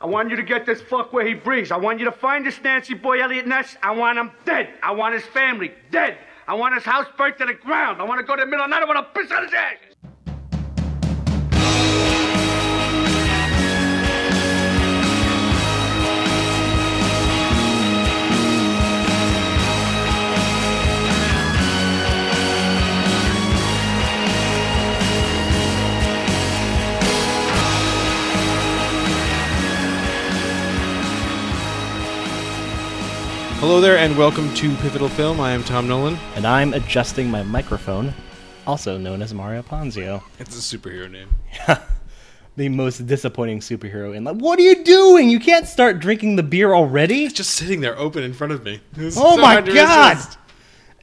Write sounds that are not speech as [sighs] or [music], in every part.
I want you to get this fuck where he breathes. I want you to find this Nancy boy Elliot Ness. I want him dead. I want his family dead. I want his house burnt to the ground. I want to go to the middle of the night. I want to piss on his ashes. Hello there, and welcome to Pivotal Film. I am Tom Nolan. And I'm adjusting my microphone, also known as Mario Ponzio. It's a superhero name. [laughs] The most disappointing superhero in life. What are you doing? You can't start drinking the beer already? It's just sitting there open in front of me. [laughs] It's Oh so my god!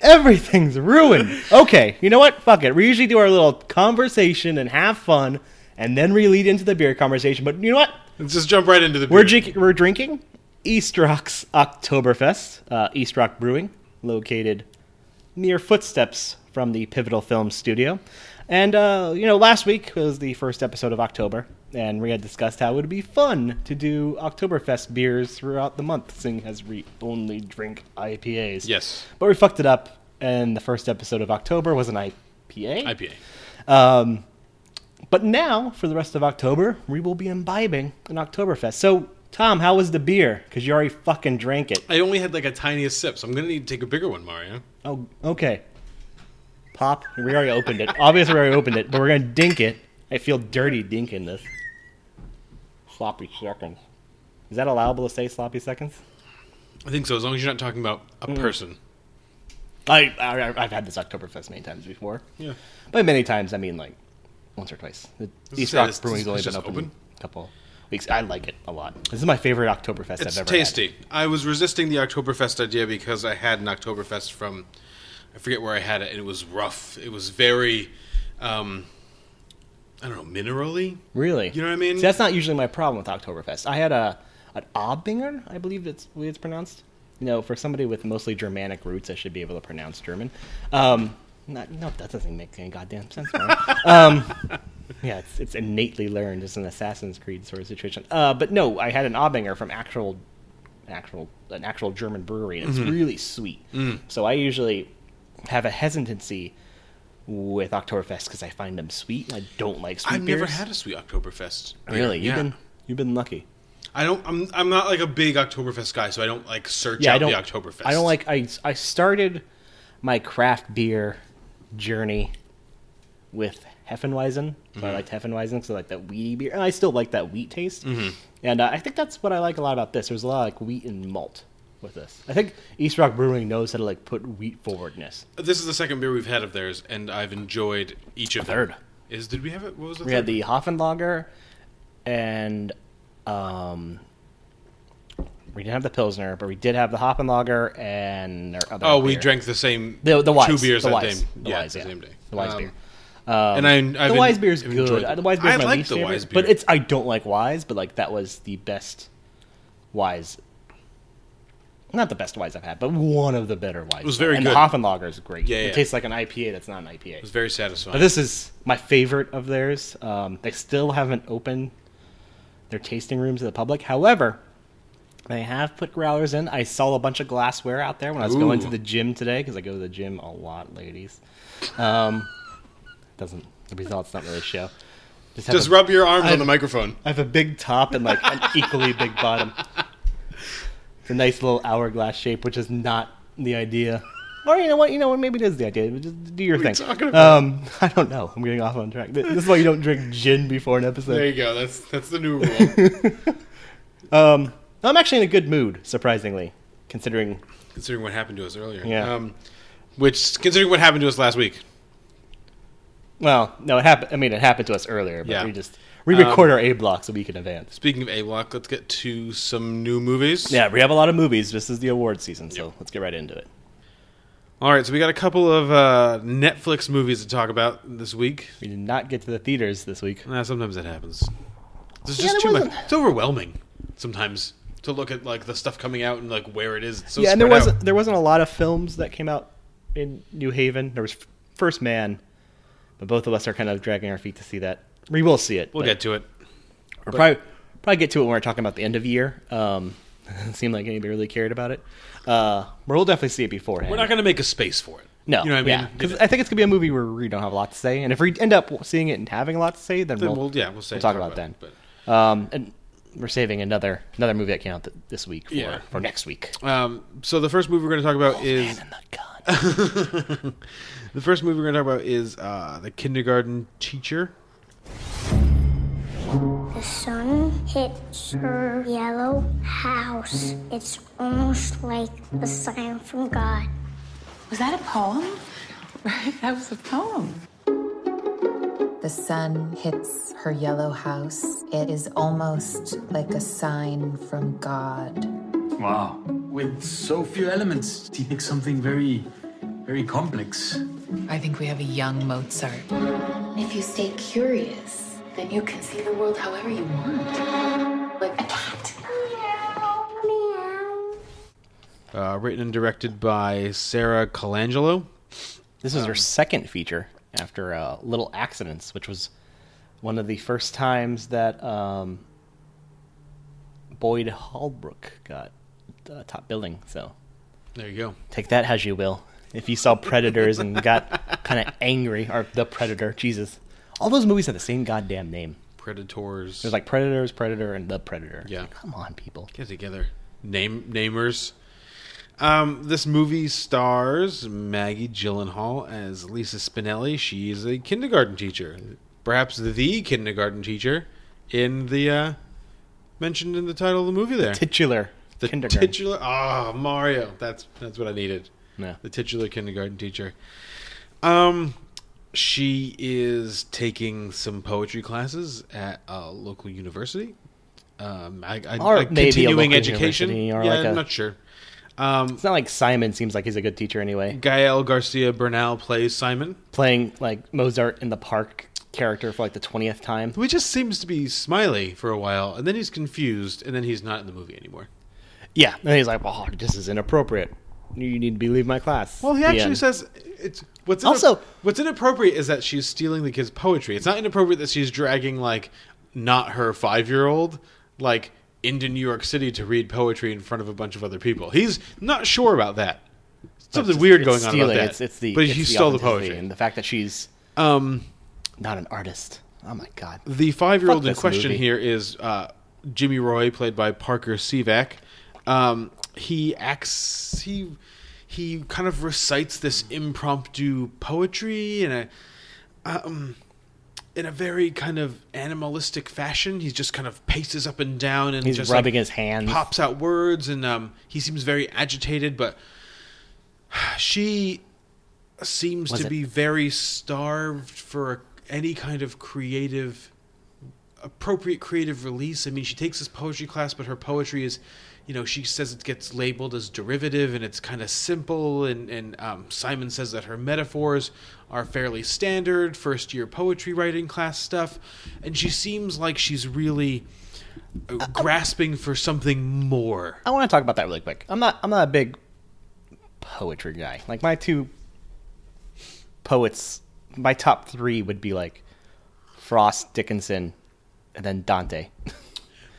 Everything's ruined. [laughs] Okay, you know what? Fuck it. We usually do our little conversation and have fun, and then we lead into the beer conversation. But you know what? Let's just jump right into the We're, beer. drink- we're drinking East Rock's Oktoberfest, uh, East Rock Brewing, located near footsteps from the Pivotal Film studio. And, uh, you know, last week was the first episode of October, and we had discussed how it would be fun to do Oktoberfest beers throughout the month, seeing as we only drink IPAs. Yes. But we fucked it up, and the first episode of October was an IPA. IPA. Um, but now, for the rest of October, we will be imbibing an Oktoberfest. So, Tom, how was the beer? Because you already fucking drank it. I only had like a tiniest sip, so I'm gonna need to take a bigger one, Mario. Oh, okay. Pop. We already opened it. Obviously, we already opened it, but we're gonna dink it. I feel dirty dinking this. Sloppy seconds. Is that allowable to say sloppy seconds? I think so, as long as you're not talking about a Mm. person. I, I I've had this Oktoberfest many times before. Yeah. By many times, I mean like once or twice. The East Rock Brewing's only been open, open? a couple weeks. I like it a lot. This is my favorite Oktoberfest It's I've ever tasty. I was resisting the Oktoberfest idea because I had an Oktoberfest from, I forget where I had it, and it was rough. It was very, um, I don't know, minerally. had. Really? You know what I mean? See, that's not usually my problem with Oktoberfest. I had a an Abinger, I believe that's the way it's pronounced. You know, for somebody with mostly Germanic roots, I should be able to pronounce German. Um, not, no, that doesn't make any goddamn sense. [laughs] um, yeah, it's, it's innately learned. It's an Assassin's Creed sort of situation. Uh, but no, I had an Abinger from actual, actual, an actual German brewery, and it's Mm-hmm. really sweet. Mm. So I usually have a hesitancy with Oktoberfest because I find them sweet. I don't like sweet I've never had a sweet Oktoberfest. Really, you've Yeah. been you've been lucky. I don't. I'm. I'm not like a big Oktoberfest guy, so I don't like search Yeah, I out don't. the Oktoberfest. I don't like. I I started my craft beer journey with Heffenweisen. Mm-hmm. I liked Heffenweisen because I like that wheaty beer, and I still like that wheat taste. Mm-hmm. And uh, I think that's what I like a lot about this. There's a lot of like wheat and malt with this. I think East Rock Brewing knows how to like put wheat forwardness. This is the second beer we've had of theirs, and I've enjoyed each of them. third. Is did we have it? What was the We third? had the Hoffenlager, and um, we didn't have the Pilsner, but we did have the Hoffenlager and our other. Oh, we drank the same the the Weiss, two beers the that Weiss, day. the yeah, the yeah. same day. the Weiss Um, beer. Um, and I, I've the Weiss beer is good. The Weiss beer is my like least the favorite, Weiss beer, but it's I don't like Weiss, but like that was the best Weiss. Not the best Weiss I've had, but one of the better Weiss. It was very and good. the Hoffenlager is great. Yeah, it yeah. tastes like an IPA that's not an IPA. It was very satisfying. But this is my favorite of theirs. Um, they still haven't opened their tasting rooms to the public. However, they have put growlers in. I saw a bunch of glassware out there when I was going to the gym today because I go to the gym a lot, ladies. Um, doesn't the results not really show. Just, Just a- rub your arms I- on the microphone. I have a big top and like an [laughs] equally big bottom. It's a nice little hourglass shape, which is not the idea. Or you know what? You know what? Maybe it is the idea. Just do your What you thing. about? Um, [laughs] I don't know. I'm getting off on track. This is why you don't drink gin before an episode. There you go. That's that's the new rule. [laughs] Um, I'm actually in a good mood, surprisingly, considering. considering what happened to us earlier. Yeah. Um, which, considering what happened to us last week, Well, no, it happened. I mean, it happened to us earlier, but Yeah. we just we Um, record our A blocks a week in advance. speaking of A Block, let's get to some new movies. Yeah, we have a lot of movies. This is the award season, so let's get right into it. All right, so we got a couple of uh, Netflix movies to talk about this week. We did not get to the theaters this week. Uh, sometimes that happens. There's Yeah, just too much. wasn't- It's overwhelming sometimes to look at like the stuff coming out and like where it is. It's so yeah, and there wasn't out. there wasn't a lot of films that came out in New Haven. There was First Man, but both of us are kind of dragging our feet to see that. We will see it. We'll get to it. We're probably probably get to it when we're talking about the end of year. Um, it [laughs] seemed like anybody really cared about it. Uh, but we'll definitely see it beforehand. We're not going to make a space for it. No, you know what I yeah, mean? because I think it's gonna be a movie where we don't have a lot to say, and if we end up seeing it and having a lot to say, then, Then we'll, we'll, yeah, we'll say we'll talk about it then. But Um, and we're saving another another movie that came out th- this week for, Yeah. for next week. um, so the first movie we're going to talk about is Man and the gun. [laughs] the first movie we're going to talk about is uh, the Kindergarten Teacher. The sun hits her yellow house. It's almost like a sign from God. Was that a poem? Right, [laughs] that was a poem. The sun hits her yellow house. It is almost like a sign from God. Wow. With so few elements, he makes something very, very complex. I think we have a young Mozart. If you stay curious, then you can see the world however you want. Like a cat. Uh, written and directed by Sara Colangelo. This is her second feature after uh, Little Accidents, which was one of the first times that um, Boyd Holbrook got uh, top billing. So There you go. take that as you will. If you saw Predators and got kind of angry, or The Predator, Jesus. All those movies have the same goddamn name. Predators. There's like Predators, Predator, and The Predator. Yeah. like, come on, people. Get together. Name namers. Um, this movie stars Maggie Gyllenhaal as Lisa Spinelli. She is a kindergarten teacher, perhaps the kindergarten teacher in the uh, mentioned in the title of the movie. There, Titular. the kindergarten. titular. Ah, Mario. That's that's what I needed. Yeah. The titular kindergarten teacher. Um, she is taking some poetry classes at a local university. Um, I, I, Or like maybe a continuing local education. or yeah, like a- I'm not sure. Um, It's not like Simon seems like he's a good teacher anyway. Gael Garcia Bernal plays Simon, Playing like Mozart in the Park character for like the twentieth time. who just seems to be smiley for a while, and then he's confused, and then he's not in the movie anymore. Yeah, and he's like, "Oh, this is inappropriate. You need to leave my class." Well, he The actually end. says it's what's Also- what's inappropriate is that she's stealing the kid's poetry. It's not inappropriate that she's dragging like not her five year old like into New York City to read poetry in front of a bunch of other people. He's not sure about that. Something It's- weird going on about that. It's, it's the but it's he the stole the poetry. and the fact that she's Um, not an artist. Oh my god. the five year old Fuck in question movie. here is uh, Jimmy Roy, played by Parker Sivak. Um, he acts. He he kind of recites this impromptu poetry and a um, in a very kind of animalistic fashion. He just kind of paces up and down and He's just rubbing like, his hands. pops out words, and um, he seems very agitated. But [sighs] she seems Was to it- be very starved for any kind of creative appropriate creative release. I mean, she takes this poetry class, but her poetry is, you know, she says it gets labeled as derivative and it's kind of simple. And, and um, Simon says that her metaphors are fairly standard first year poetry writing class stuff. And she seems like she's really uh, grasping for something more. I want to talk about that really quick. I'm not I'm not a big poetry guy. Like my two poets, my top three would be like Frost, Dickinson, and then Dante. [laughs]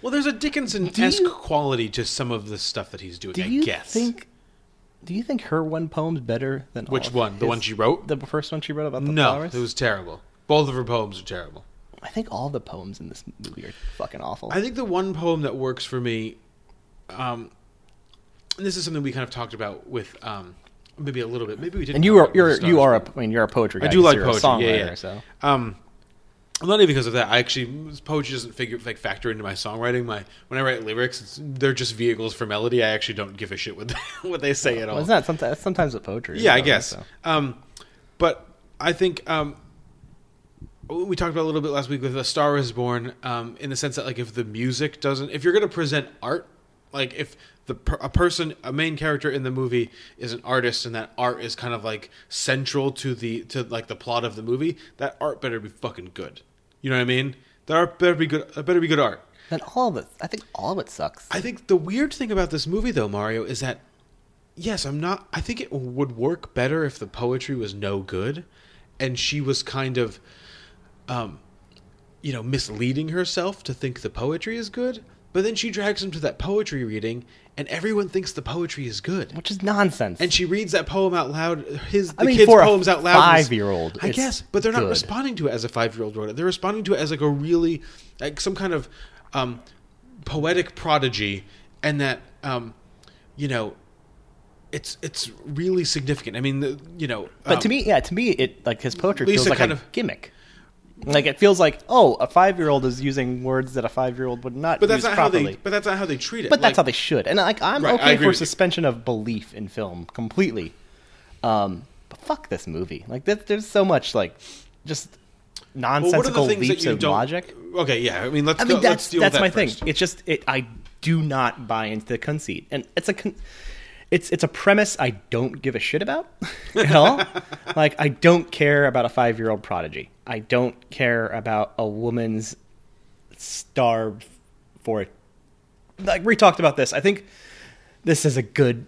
Well, there's a Dickinson-esque you- quality to some of the stuff that he's doing, Do I you guess. think? Do you think her one poem's better than all Which of one? The one she wrote? The first one she wrote about the no, flowers. No, it was terrible. Both of her poems are terrible. I think all the poems in this movie are fucking awful. I think the one poem that works for me, um, and this is something we kind of talked about with um, maybe a little bit. Maybe we didn't. and you are you're you are a I mean you're a poetry guy. I do 'cause like you're poetry. A songwriter, yeah, yeah. So Um, not even because of that. I actually poetry doesn't figure like factor into my songwriting. My when I write lyrics, it's, they're just vehicles for melody. I actually don't give a shit what they, [laughs] what they say at all. well, it's not sometimes sometimes with poetry. Yeah, I guess. so. Um, but I think um, we talked about a little bit last week with "A Star Is Born," um, in the sense that like if the music doesn't, if you're going to present art, like if the a person, a main character in the movie is an artist, and that art is kind of like central to the to like the plot of the movie, that art better be fucking good. You know what I mean? That art better be good. It better be good art. Then all of it, I think all of it sucks. I think the weird thing about this movie, though, Mario, is that yes, I'm not. I think it would work better if the poetry was no good, and she was kind of, um, you know, misleading herself to think the poetry is good. But then she drags him to that poetry reading, and everyone thinks the poetry is good. which is nonsense. And she reads that poem out loud. His the I mean, kids' for a poems out loud. five-year-old, I guess, but they're not good. responding to it as a five-year-old wrote it. They're responding to it as like a really, like some kind of um, poetic prodigy, and that um, you know, it's it's really significant. I mean, the, you know, But um, to me, yeah, to me, it like his poetry Lisa feels like kind a of- gimmick. Like it feels like, oh, a five-year-old is using words that a five-year-old would not. but that's use not how properly. they. But that's not how they treat it. But that's how they should. And like, I'm Right, okay for with you. suspension of belief in film completely. Um, but fuck this movie. Like, there, there's so much like just Well, nonsensical that leaps of logic. Okay, yeah. I mean, let's I go, mean, let's that's that's with my that thing. It's just it. I do not buy into the conceit, and it's a. Con- it's it's a premise I don't give a shit about [laughs] at all. like I don't care about a five year old prodigy. I don't care about a woman's starved for it. Like we talked about this. I think this is a good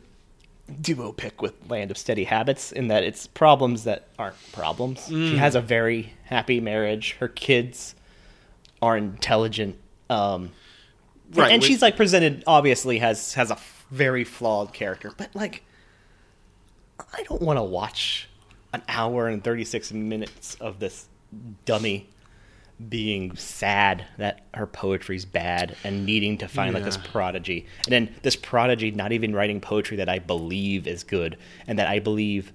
duo pick with Land of Steady Habits in that it's problems that aren't problems. She Mm. has a very happy marriage. Her kids are intelligent. Um, Right, and which- she's like presented obviously has has a very flawed character, but like I don't want to watch an hour and 36 minutes of this dummy being sad that her poetry's bad and needing to find like this prodigy. And then this prodigy not even writing poetry that I believe is good and that I believe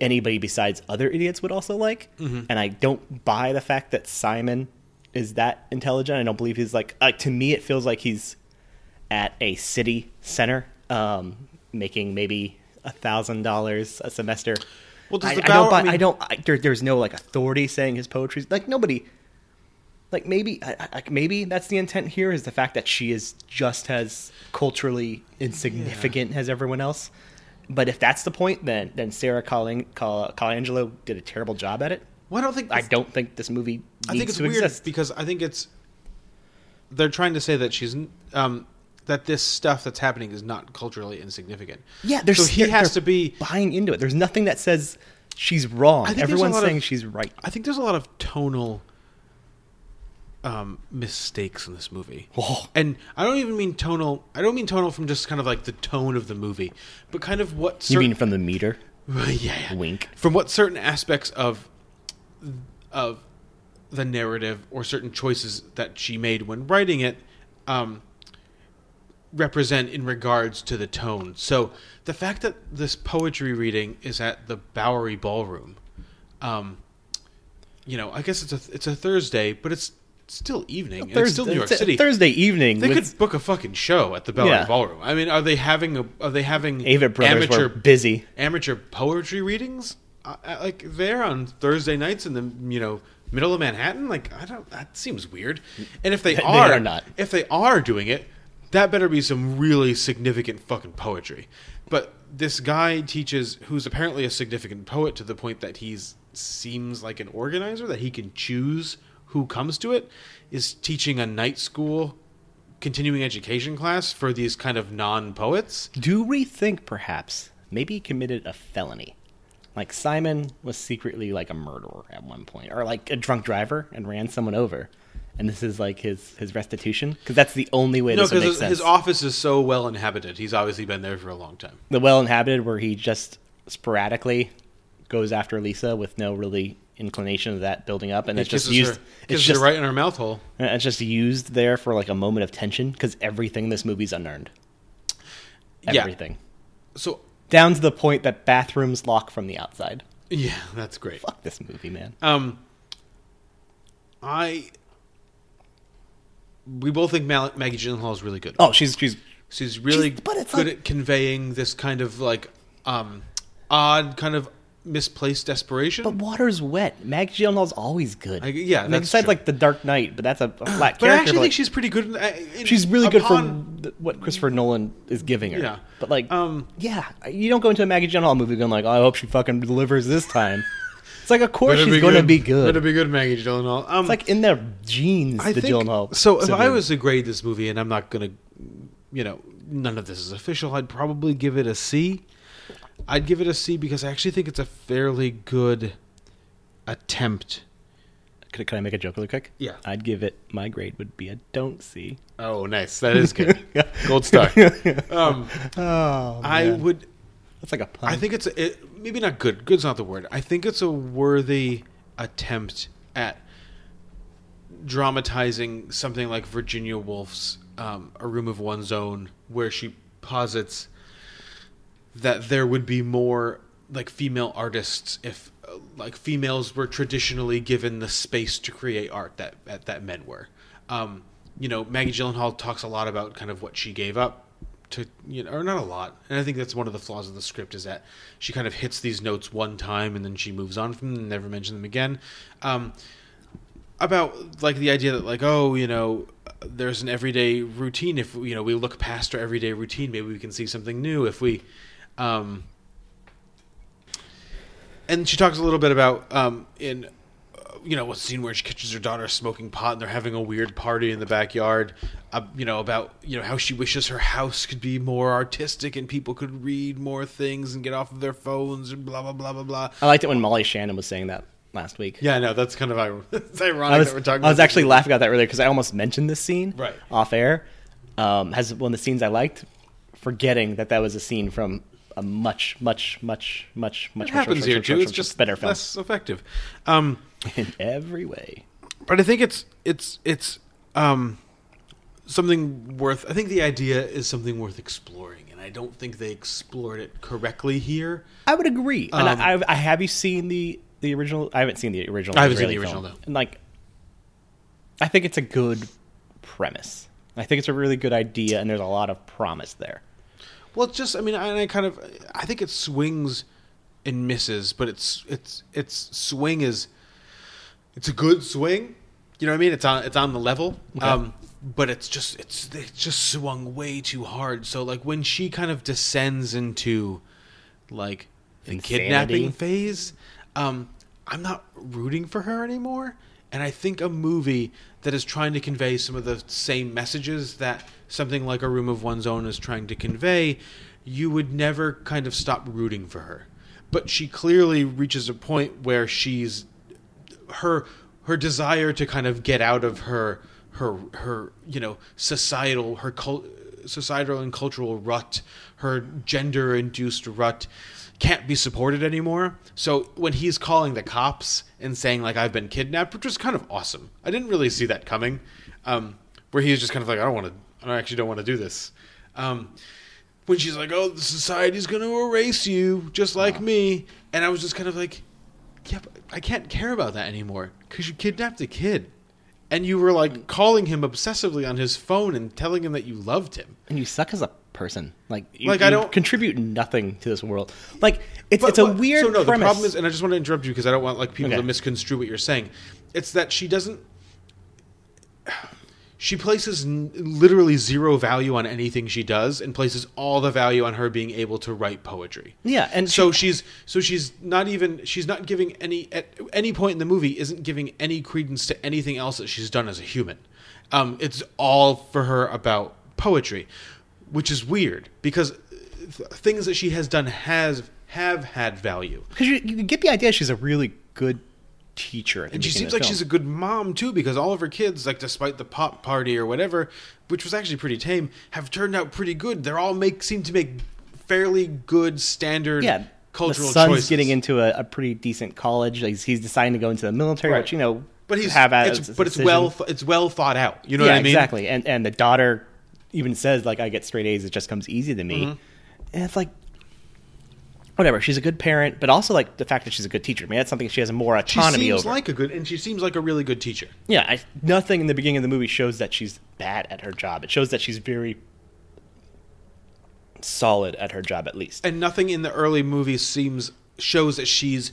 anybody besides other idiots would also like. Mhm. And I don't buy the fact that Simon is that intelligent. I don't believe he's like like to me it feels like he's at a city center um, making maybe a thousand dollars a semester. Well, does I, the I don't buy. I I, don't. I, there, there's no like authority saying his poetry's like nobody. Like maybe, I, I- like maybe that's the intent here is the fact that she is just as culturally insignificant as everyone else. But if that's the point, then then Sara Colin, Col, Colangelo did a terrible job at it. Well, I don't think I don't think this movie needs I think it's weird exist. because I think it's they're trying to say that she's um, that this stuff that's happening is not culturally insignificant. Yeah, there's so he has to be. buying into it. There's nothing that says she's wrong. Everyone's lot of- saying she's right. I think there's a lot of tonal um, mistakes in this movie, Oh. and I don't even mean tonal. I don't mean tonal from just kind of like the tone of the movie, but kind of what You certain, mean from the meter? [laughs] yeah, yeah. Wink. from what certain aspects of of the narrative or certain choices that she made when writing it um, represent in regards to the tone. So the fact that this poetry reading is at the Bowery Ballroom, um, you know, I guess it's a it's a Thursday, but it's still evening. it's still New York City. Thursday evening. They with could book a fucking show at the Bowery Yeah. Ballroom. I mean, are they having a? Are they having Avett Brothers amateur busy. amateur poetry readings uh, like there on Thursday nights in the you know middle of Manhattan? Like I don't. That seems weird. And if they [laughs] They are, are not. If they are doing it, that better be some really significant fucking poetry. But this guy teaches, who's apparently a significant poet to the point that he's seems like an organizer that he can choose who comes to it, is teaching a night school continuing education class for these kind of non poets. Do we think perhaps maybe he committed a felony? Like Simon was secretly like a murderer at one point, or like a drunk driver and ran someone over, and this is like his his restitution because that's the only way No, this would make because sense. his office is so well inhabited. He's obviously been there for a long time. the well inhabited where he just sporadically goes after Lisa with no really inclination of that building up, and it's just used. her- it's just right in her mouth hole. It's just used there for like a moment of tension because everything in this movie's unearned. Yeah. Everything. So Down to the point that bathrooms lock from the outside. yeah, that's great. Fuck this movie, man. Um, I we both think Maggie Gyllenhaal is really good. Oh, she's she's she's really she's- but it's good like- at conveying this kind of like um odd kind of misplaced desperation. But water's wet. Mag Gyllenhaal's always good. I- yeah, I mean, that's besides true. like the Dark Knight, but that's a, a [clears throat] flat but. I actually but, think like, she's pretty good. in- uh, in- she's really good for what Christopher Nolan is giving her. Yeah. but like, Um, yeah, you don't go into a Maggie Gyllenhaal movie going like, oh, I hope she fucking delivers this time. [laughs] It's like, of course she's going to good. be good. Better be good, Maggie Gyllenhaal. Um, It's like in their genes, I the think, Gyllenhaal. So if I was to grade this movie, and I'm not gonna, you know, none of this is official, I'd probably give it a C. I'd give it a C because I actually think it's a fairly good attempt could, could I make a joke really quick? Yeah. I'd give it. My grade would be a don't see. Oh, nice. That is good. [laughs] Gold star. [laughs] Um, Oh, I would. That's like a pun. I think it's it, maybe not good. Good's not the word. I think it's a worthy attempt at dramatizing something like Virginia Woolf's um, "A Room of One's Own," where she posits that there would be more like female artists if uh, like females were traditionally given the space to create art that that, that men were. Um, you know, Maggie Gyllenhaal talks a lot about kind of what she gave up to you know, or not a lot. And I think that's one of the flaws of the script is that she kind of hits these notes one time and then she moves on from them and never mentions them again. Um, about like the idea that like oh you know there's an everyday routine if you know we look past our everyday routine maybe we can see something new if we um and she talks a little bit about um in you know, a scene where she catches her daughter smoking pot and they're having a weird party in the backyard. Uh, you know, about, you know, how she wishes her house could be more artistic and people could read more things and get off of their phones and blah, blah, blah, blah, blah. I liked it when Molly Shannon was saying that last week. Yeah, no, that's kind of [laughs] it's ironic I was, that we're talking I was actually laughing at that earlier because I almost mentioned this scene Right. off air. Um, has one of the scenes I liked, forgetting that that was a scene from a much, much, much, much, much. It much, happens much, here much, too. much, It's just better film less effective. Um, [laughs] in every way. but I think it's it's it's um something worth. I think the idea is something worth exploring, and I don't think they explored it correctly here. I would agree. and Um, I, I, I have you seen the the original? I haven't seen the original. I haven't seen the original, film. no. And like, I think it's a good premise. I think it's a really good idea, and there's a lot of promise there. Well, it's just I mean, I, I kind of I think it swings and misses, but it's it's its swing is it's a good swing. You know what I mean? It's on it's on the level. Okay. Um, but it's just it's it's just swung way too hard. So like when she kind of descends into like the Insanity. kidnapping phase, um, I'm not rooting for her anymore. And I think a movie that is trying to convey some of the same messages that something like A Room of One's Own is trying to convey, you would never kind of stop rooting for her. But she clearly reaches a point where she's her her desire to kind of get out of her her her you know societal her cul- societal and cultural rut her gender induced rut can't be supported anymore. So when he's calling the cops and saying like i've been kidnapped which was kind of awesome. I didn't really see that coming um where he's just kind of like i don't want to i actually don't want to do this. Um when she's like oh the society's going to erase you just like me and i was just kind of like yeah, I can't care about that anymore because you kidnapped a kid, and you were like calling him obsessively on his phone and telling him that you loved him. And you suck as a person. Like, you, Like, I don't- contribute nothing to this world. Like, it's But- it's a but- weird So no, premise. the problem is, and I just want to interrupt you because I don't want like people Okay. to misconstrue what you're saying. It's that she doesn't. She places n- literally zero value on anything she does, and places all the value on her being able to write poetry. Yeah, and so she's so she's not even she's not giving any at any point in the movie isn't giving any credence to anything else that she's done as a human. Um, it's all for her about poetry, which is weird because th- things that she has done has have had value. because you, you get the idea she's a really good teacher. And she seems like the she's a good mom too, because all of her kids, like despite the pop party or whatever, which was actually pretty tame, have turned out pretty good. They're all make seem to make fairly good standard yeah. cultural the son's choices. getting into a, a pretty decent college. Like, he's deciding to go into the military, Right. which you know, but he's have as it's, but it's well it's well thought out. You know yeah, what I mean? exactly. And and the daughter even says like, "I get straight A's. It just comes easy to me." Mhm. And it's like, whatever. She's a good parent, but also like the fact that she's a good teacher. I mean, that's something she has more autonomy She seems over. like a good, and she seems like a really good teacher. Yeah, I, nothing in the beginning of the movie shows that she's bad at her job. It shows that she's very solid at her job, at least. and nothing in the early movies seems shows that she's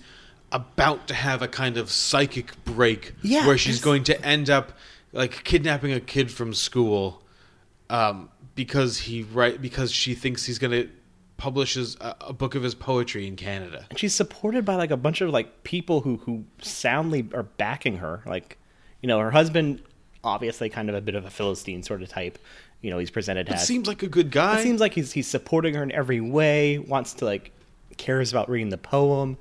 about to have a kind of psychic break Yeah, where she's going to end up like kidnapping a kid from school um, because he right because she thinks he's going to publish his, a, a book of his poetry in Canada. And she's supported by like a bunch of like people who who soundly are backing her. Like, you know, her husband, obviously, kind of a bit of a philistine sort of type. You know, he's presented It as. seems like a good guy. It seems like he's he's supporting her in every way. Wants to like cares about reading the poem.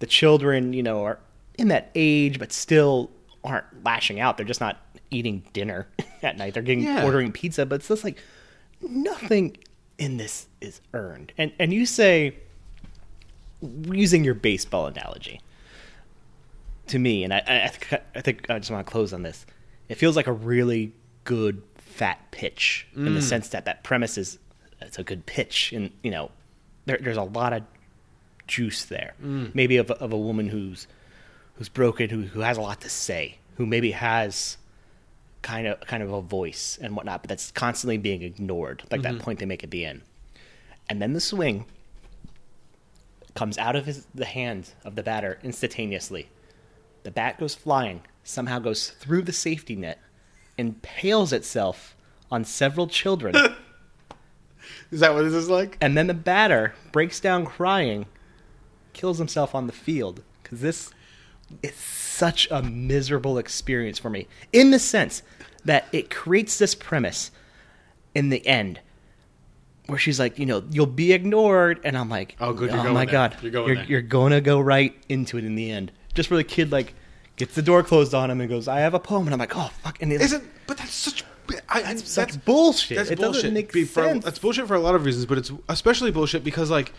The children, you know, are in that age, but still aren't lashing out. They're just not eating dinner [laughs] at night. They're getting Yeah. ordering pizza, but it's just like nothing in this is earned. And and you say using your baseball analogy to me, and I I, I think- I think I just want to close on this. It feels like a really good fat pitch in the mm. sense that that premise is it's a good pitch, and you know there, there's a lot of juice there. Mm. Maybe of a, of a woman who's who's broken, who who has a lot to say, who maybe has kind of kind of a voice and whatnot, but that's constantly being ignored, like that mm-hmm. point they make at the end. And then the swing comes out of his, the hand of the batter instantaneously. The bat goes flying, somehow goes through the safety net, impales itself on several children. [laughs] Is that what this is like? and then the batter breaks down crying, kills himself on the field because this is such a miserable experience for me in the sense that it creates this premise in the end where she's like, you know, you'll be ignored, and I'm like, Oh, good, you're oh going my there. god, You're going you're, you're gonna go right into it in the end, just where the kid like gets the door closed on him and goes, I have a poem, and I'm like, oh fuck, and Isn't but that's such I, I, That's such bullshit. That's It doesn't bullshit. make for- sense. That's bullshit for a lot of reasons, but it's especially bullshit because like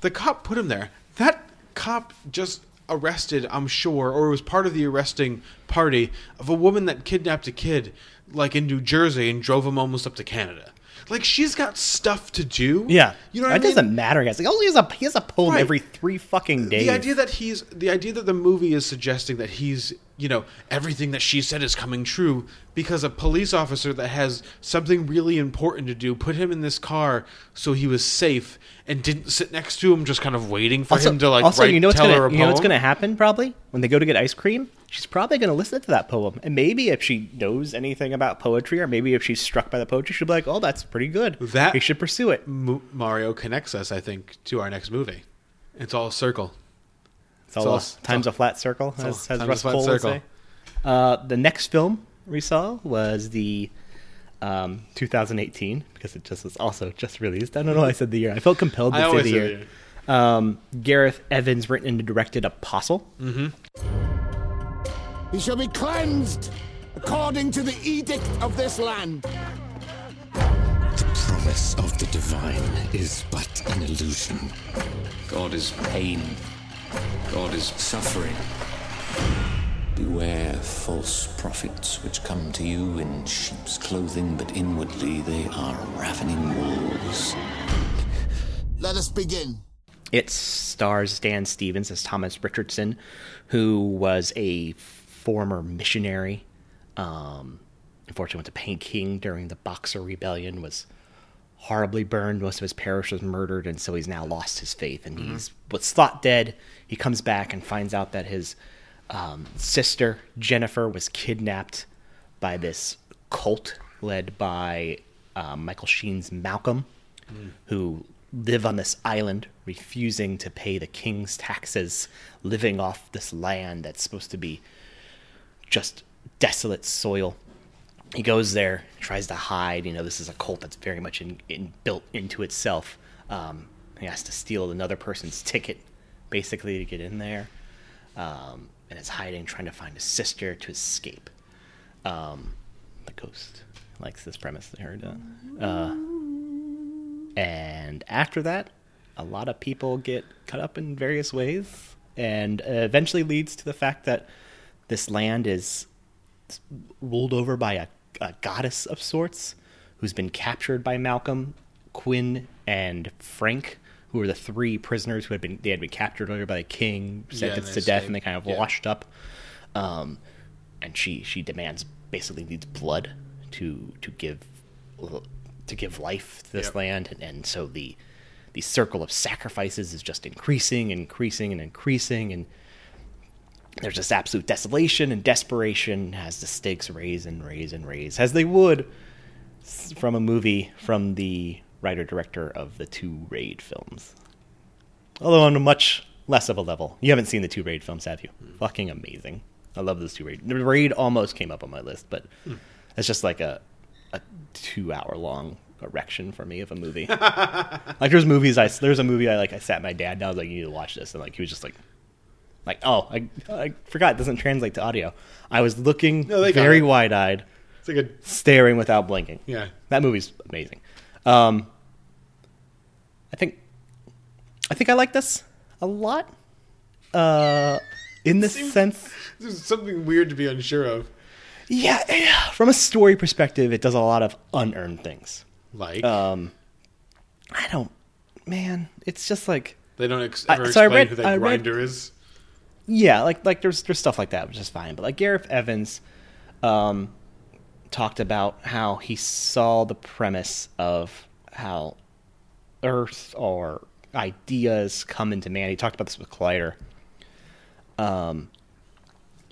the cop put him there. That cop just arrested, I'm sure, or was part of the arresting party of a woman that kidnapped a kid, like in New Jersey, and drove him almost up to Canada. Like she's got stuff to do. yeah, you know what it I mean? doesn't matter, guys. Like, oh, he has a he has a poem Right. every three fucking days. The idea that he's the idea that the movie is suggesting that he's you know everything that she said is coming true because a police officer that has something really important to do put him in this car so he was safe and didn't sit next to him just kind of waiting for also, him to like also, write you know what's gonna you know what's gonna happen probably when they go to get ice cream. She's probably gonna listen to that poem, and maybe if she knows anything about poetry, or maybe if she's struck by the poetry, she'll be like, "Oh, that's pretty good. That- we should pursue it." Mo- Mario connects us, I think, to our next movie. It's all a circle. It's all, all- time's all- a flat circle, as, as Rust Cohle would say. Uh, the next film we saw was the um, 2018 because it just was also just released. I don't know why I said the year. I felt compelled to I say the year. the year. Um, Gareth Evans written and directed Apostle. He shall be cleansed according to the edict of this land. The promise of the divine is but an illusion. God is pain. God is suffering. Beware false prophets which come to you in sheep's clothing, but inwardly they are ravening wolves. Let us begin. It stars Dan Stevens as Thomas Richardson, who was a former missionary. Um, unfortunately, went to Peking during the Boxer Rebellion. Was horribly burned. Most of his parish was murdered, and so he's now lost his faith. And he's what's thought dead. He comes back and finds out that his um, sister Jennifer was kidnapped by this cult led by um, Michael Sheen's Malcolm, who live on this island, refusing to pay the king's taxes, living off this land that's supposed to be just desolate soil. He goes there, tries to hide. You know, this is a cult that's very much in, in, built into itself. Um, he has to steal another person's ticket, basically, to get in there. Um, and is hiding, trying to find a sister to escape. Um, the ghost likes this premise. I heard. Uh, uh, and after that, a lot of people get cut up in various ways, and uh, eventually leads to the fact that this land is ruled over by a, a goddess of sorts who's been captured by Malcolm, Quinn, and Frank, who are the three prisoners who had been they had been captured over by the king, Yeah, sentenced and to death, and they kind of Yeah. washed up. Um, and she she demands basically needs blood to to give to give life to this Yep. land, and, and so the the circle of sacrifices is just increasing, increasing, and increasing, and there's just absolute desolation and desperation as the stakes raise and raise and raise, as they would from a movie from the writer director of the two Raid films. Although on a much less of a level. You haven't seen the two Raid films, have you? Hmm. Fucking amazing. I love those two Raid. The Raid almost came up on my list, but hmm. it's just like a a two hour long erection for me of a movie. [laughs] like there's movies I there's a movie I like I sat my dad down I was like you need to watch this and like he was just like Like, oh, I, I forgot it doesn't translate to audio. I was looking No, they got very it. wide eyed, It's like a staring without blinking. Yeah. that movie's amazing. Um, I think, I think I like this a lot. Uh, in the sense, this is something weird to be unsure of. yeah, yeah, from a story perspective, it does a lot of unearned things. Like Um, I don't, man. It's just like they don't ex- I- ever so I explain read- who that I read- grinder is. Yeah, like like there's there's stuff like that, which is fine. But like Gareth Evans um, talked about how he saw the premise of how Earth or ideas come into man. He talked about this with Collider. Um,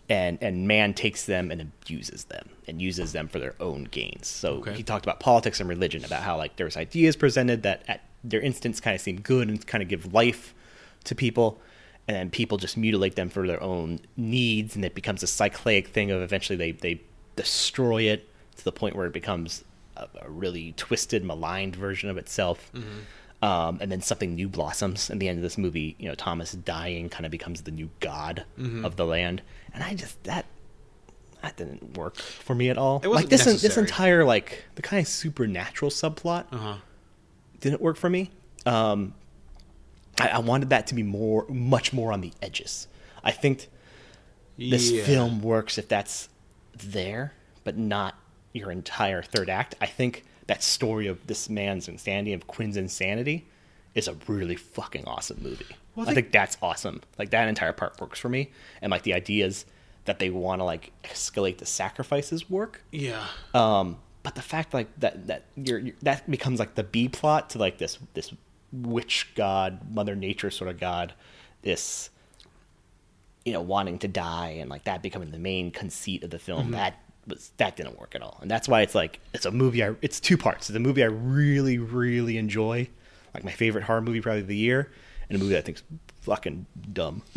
and and man takes them and abuses them and uses them for their own gains. So Okay. he talked about politics and religion, about how like there's ideas presented that at their instance kind of seem good and kind of give life to people, and then people just mutilate them for their own needs, and it becomes a cyclic thing of eventually they they destroy it to the point where it becomes a, a really twisted, maligned version of itself. Um, and then something new blossoms. In the end of this movie, you know, Thomas dying kind of becomes the new god Mhm. of the land, and I just that that didn't work for me at all. It like wasn't this, this necessary. entire like the kind of supernatural subplot Uh-huh. didn't work for me. Um, I, I wanted that to be more, much more on the edges. I think this Yeah. film works if that's there, but not your entire third act. I think that story of this man's insanity, of Quinn's insanity, is a really fucking awesome movie. Well, I they- think that's awesome. Like that entire part works for me, and like the ideas that they want to like escalate the sacrifices work. Yeah. Um, but the fact like that that you're, you're that becomes like the B plot to like this this witch god, Mother Nature sort of god, this you know wanting to die and like that becoming the main conceit of the film. Mhm. That was that didn't work at all, and that's why it's like it's a movie. I it's two parts. It's a movie I really really enjoy, like my favorite horror movie probably of the year, and a movie that I think's fucking dumb. [laughs]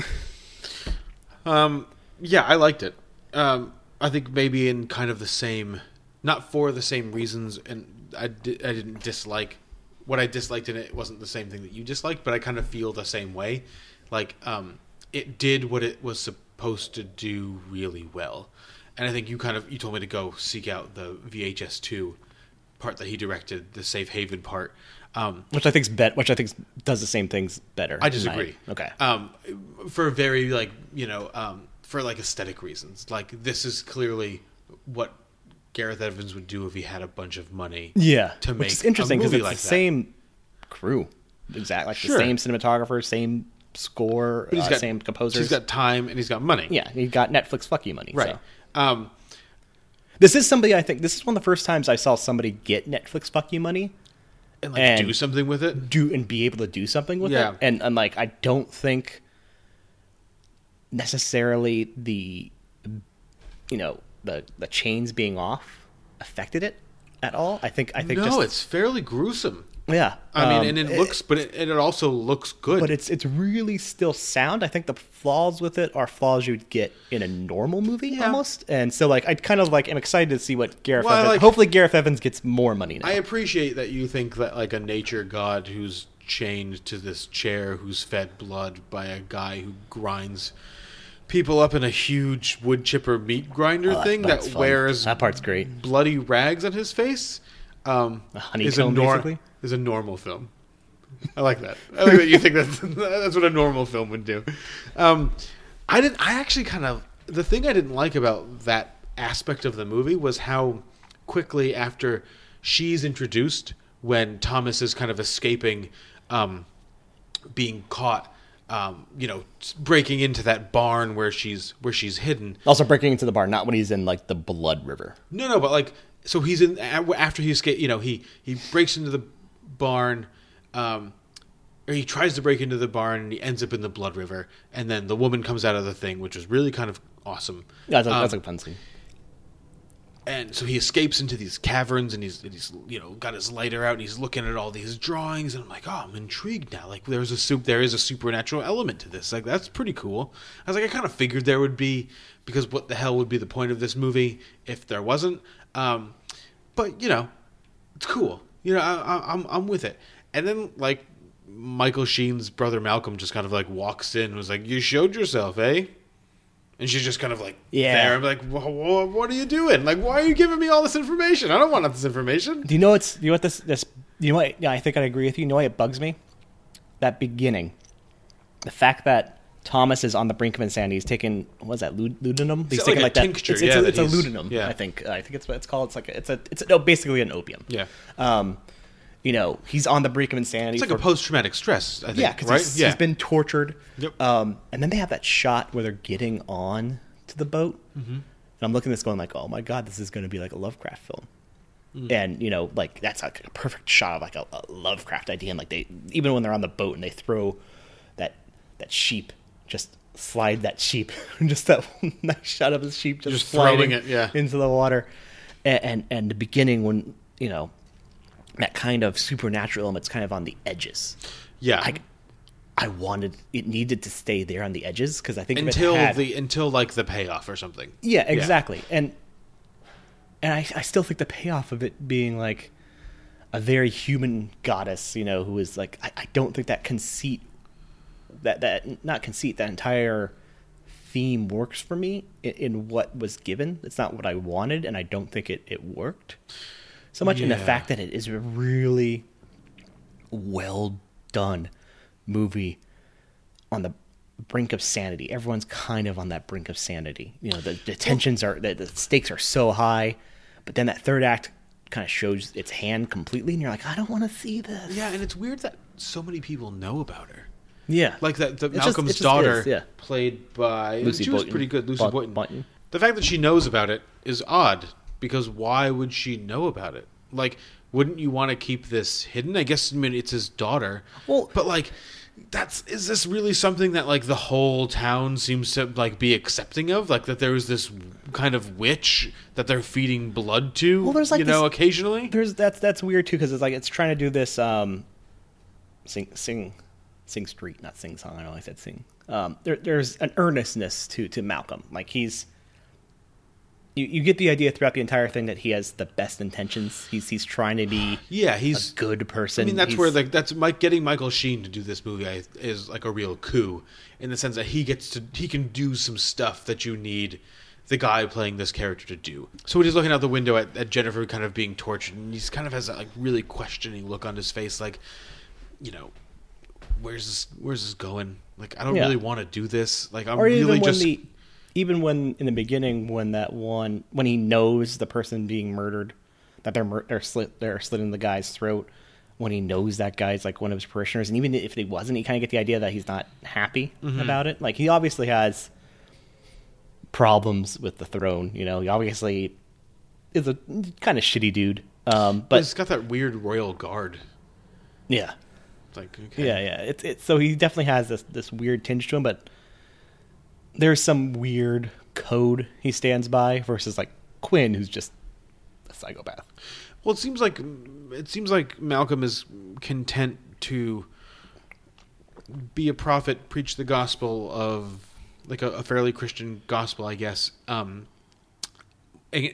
Um, yeah, I liked it. Um, I think maybe in kind of the same, not for the same reasons, and I, di- I didn't dislike what I disliked in it wasn't the same thing that you disliked, but I kind of feel the same way. Like, um, it did what it was supposed to do really well, and I think you kind of you told me to go seek out the VHS two part that he directed, the safe haven part. Um, Which I think's bet, which I think does the same things better. I disagree. Okay. Um, for very like you know, um, for like aesthetic reasons. Like this is clearly what Gareth Evans would do if he had a bunch of money. Yeah, To make which is interesting because it's like the that. same crew, exactly like Sure. the same cinematographer, same score, But he's uh, got same composers. He's got time and he's got money. yeah, he got Netflix fuck you money. Right. So. Um, this is somebody I think this is one of the first times I saw somebody get Netflix fuck you money and like do something with it. do and be able to do something with Yeah. it. And and like I don't think necessarily the you know the the chains being off affected it at all. I think I think no, just it's fairly gruesome. yeah. I mean, um, and it, looks, but it, and it also looks good. but it's it's really still sound. I think the flaws with it are flaws you'd get in a normal movie almost. And so like I kind of like am excited to see what Gareth Well, Evans. like- hopefully Gareth Evans gets more money now. I appreciate that you think that like a nature god who's chained to this chair, who's fed blood by a guy who grinds people up in a huge wood chipper meat grinder Oh, that- thing that fun. wears That part's great. bloody rags on his face. Um, A is a nor- basically? is a normal film. I like that. I like that you think that's [laughs] that's what a normal film would do. Um, I didn't. I actually kind of the thing I didn't like about that aspect of the movie was how quickly after she's introduced, when Thomas is kind of escaping, um, being caught. Um, you know, breaking into that barn where she's where she's hidden. also breaking into the barn, not when he's in like the blood river. No, no, but like, so he's in after he escaped. You know, he he breaks into the barn, um, or he tries to break into the barn, and he ends up in the blood river. And then the woman comes out of the thing, which is really kind of awesome. Yeah, that's, a, Um, that's a fun scene. And so he escapes into these caverns and he's, and he's you know got his lighter out and he's looking at all these drawings and I'm like oh I'm intrigued now. Like there's a soup there is a supernatural element to this. Like that's pretty cool. I was like I kind of figured there would be because what the hell would be the point of this movie if there wasn't? Um, but you know it's cool. You know I, I, I'm I'm with it. And then like Michael Sheen's brother Malcolm just kind of like walks in and was like, "You showed yourself, eh?" And she's just kind of like Yeah. there. I'm like, "Wha- wha- "What are you doing? Like, why are you giving me all this information? I don't want this information." Do you know what's you know what this this you know what yeah, I think I'd agree with you. You know why it bugs me? That beginning. The fact that Thomas is on the brink of insanity. He's taking what was that lud- laudanum? He's like taking a like that. It's, it's, yeah, a, it's a laudanum. yeah. I think I think it's what it's called. It's like a, it's a it's a, no, basically an opium. Yeah. Um, you know, he's on the brink of insanity. It's like for- a post-traumatic stress. I think, yeah, because right? he's, yeah, he's been tortured. Yep. Um, and then they have that shot where they're getting on to the boat, Mhm. and I'm looking at this going like, oh my god, this is going to be like a Lovecraft film. Mm. And you know, like that's like a perfect shot of like a, a Lovecraft idea. And like they, even when they're on the boat and they throw that that sheep, just slide that sheep, [laughs] just that [laughs] nice shot of the sheep just, Just throwing it, yeah. into the water. And, and and the beginning when you know that kind of supernatural element's kind of on the edges. Yeah. I, I wanted it needed to stay there on the edges because I think until had- the until like the payoff or something. yeah exactly and and I, I still think the payoff of it being like a very human goddess you know who is like I, I don't think that conceit that that not conceit that entire theme works for me in, in what was given it's not what I wanted and I don't think it it worked so much in the fact that it is a really well done movie on the brink of sanity. Everyone's kind of on that brink of sanity. You know, the, the tensions are the, the stakes are so high, but then that third act kind of shows its hand completely, and you're like, I don't want to see this. Yeah, and it's weird that so many people know about her. Yeah, Like that, the It's just- Malcolm's it just daughter, is, yeah. played by Lucy she was Boynton. pretty good. Lucy Boy- Boynton. Boynton. The fact that she knows about it is odd because why would she know about it? Like, wouldn't you want to keep this hidden? I guess I mean it's his daughter. Well, but like, that's is this really something that like the whole town seems to like be accepting of? Like that there was this kind of witch that they're feeding blood to. Well, there's like you know occasionally. There's that's that's weird too because it's like it's trying to do this um, sing sing sing street, not sing song. I know I said sing. Um, there, there's an earnestness to to Malcolm. Like he's you, you get the idea throughout the entire thing that he has the best intentions. He's he's trying to be Yeah, he's a good person. I mean, that's He's- where like that's Mike getting Michael Sheen to do this movie I, is like a real coup in the sense that he gets to he can do some stuff that you need the guy playing this character to do. So when he's looking out the window at, at Jennifer kind of being tortured, and he's kind of has that like really questioning look on his face, like you know, where's this where's this going? Like I don't Yeah. really want to do this. Like I'm really just the even when in the beginning when that one when he knows the person being murdered that they're mur- they're slit they're slitting the guy's throat when he knows that guy's like one of his parishioners and even if he wasn't he kind of get the idea that he's not happy Mhm. about it like he obviously has problems with the throne you know he obviously is a kind of shitty dude um but but he's got that weird royal guard. yeah It's like okay. yeah, yeah. It's it's so he definitely has this this weird tinge to him, but there's some weird code he stands by versus like Quinn, who's just a psychopath. Well, it seems like it seems like Malcolm is content to be a prophet, preach the gospel of like a, a fairly Christian gospel, I guess, um,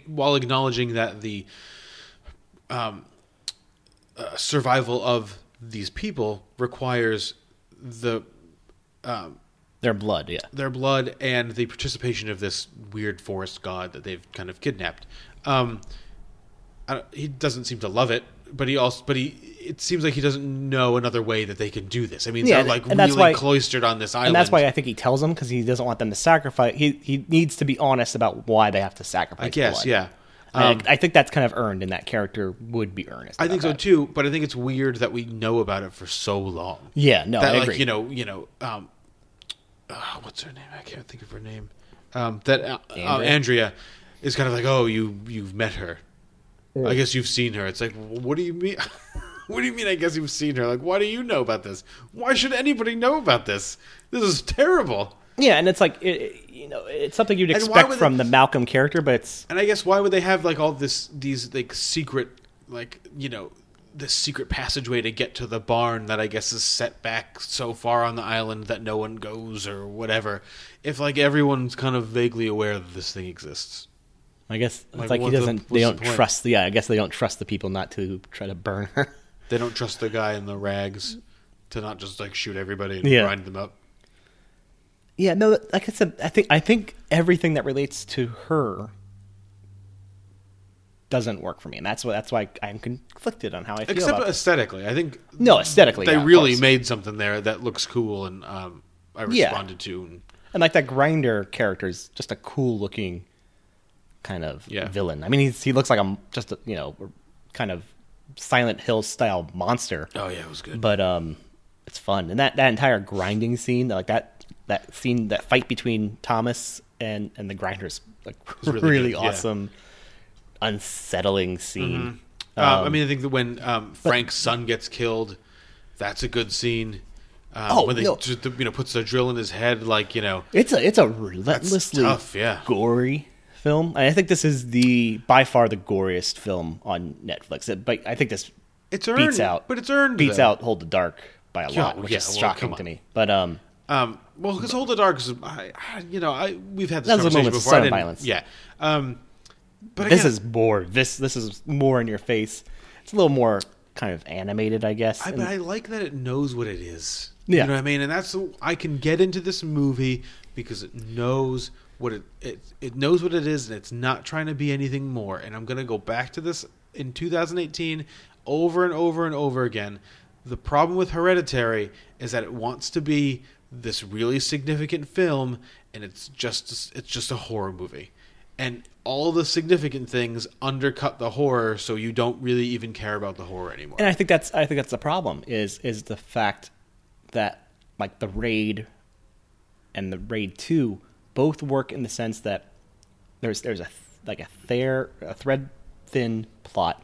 while acknowledging that the um, uh, survival of these people requires the um, Their blood, yeah. their blood and the participation of this weird forest god that they've kind of kidnapped. Um, I don't, he doesn't seem to love it, but he also, but he, it seems like he doesn't know another way that they can do this. I mean, Yeah, they're like really why- cloistered on this island, And that's why I think he tells them because he doesn't want them to sacrifice. He he needs to be honest about why they have to sacrifice. I guess, blood. yeah. Um, I, I think that's kind of earned, and that character would be earnest. I think so that. too, but I think it's weird that we know about it for so long. Yeah, no, that I like agree. you know, you know, um, uh, what's her name? I can't think of her name. Um, that uh, Andrea? Andrea? Andrea is kind of like, oh, you you've met her. Yeah. I guess you've seen her. It's like, what do you mean? [laughs] what do you mean? I guess you've seen her. Like, why do you know about this? Why should anybody know about this? This is terrible. Yeah, and it's like it, it- you know, it's something you'd expect from they- the Malcolm character, but it's And I guess why would they have like all this these like secret like you know this secret passageway to get to the barn that I guess is set back so far on the island that no one goes or whatever. If like everyone's kind of vaguely aware that this thing exists. I guess it's Like, like, he doesn't. what's they don't point? trust. Yeah, I guess they don't trust the people not to try to burn her. [laughs] They don't trust the guy in the rags. to not just like shoot everybody and Yeah. grind them up. Yeah, no, like I said, I think I think everything that relates to her doesn't work for me, and that's why that's why I'm conflicted on how I feel Except aesthetically, I think No, aesthetically, they yeah, really made something there that looks cool, and um, I Yeah. responded to. And And like that grinder character is just a cool looking kind of Yeah. villain. I mean, he's, he looks like a just a, you know kind of Silent Hill style monster. Oh, yeah, it was good. But um, it's fun, and that that entire grinding scene, like that that scene, that fight between Thomas and and the grinders, like was really [laughs] really, good, yeah. Unsettling scene. Uh, I Um, mean, I think that when um, Frank's son gets killed, that's a good scene. Um, Oh, when they no. just, you know puts the drill in his head, like you know, It's a it's a relentlessly tough, yeah. gory film. And I think this is the by far the goriest film on Netflix. It, but I think this It's beats out, but it's earned, beats though. out Hold the Dark by a Yeah, lot, which yeah, is well, shocking to me. But um, Um, well, because Hold the Dark is, I, I, you know, I we've had this That conversation before. I didn't- violence. Yeah. Um, but this again, is more this this is more in your face. It's a little more kind of animated, I guess. I, but I like that it knows what it is. Yeah. You know what I mean? And that's I can get into this movie because it knows what it it it knows what it is, and it's not trying to be anything more. And I'm gonna go back to this in 2018 over and over and over again. The problem with Hereditary is that it wants to be this really significant film, and it's just it's just a horror movie. And all the significant things undercut the horror, so you don't really even care about the horror anymore. and I think that's I think that's the problem is is the fact that like the raid and the raid two both work in the sense that there's there's a like a thair a thread thin plot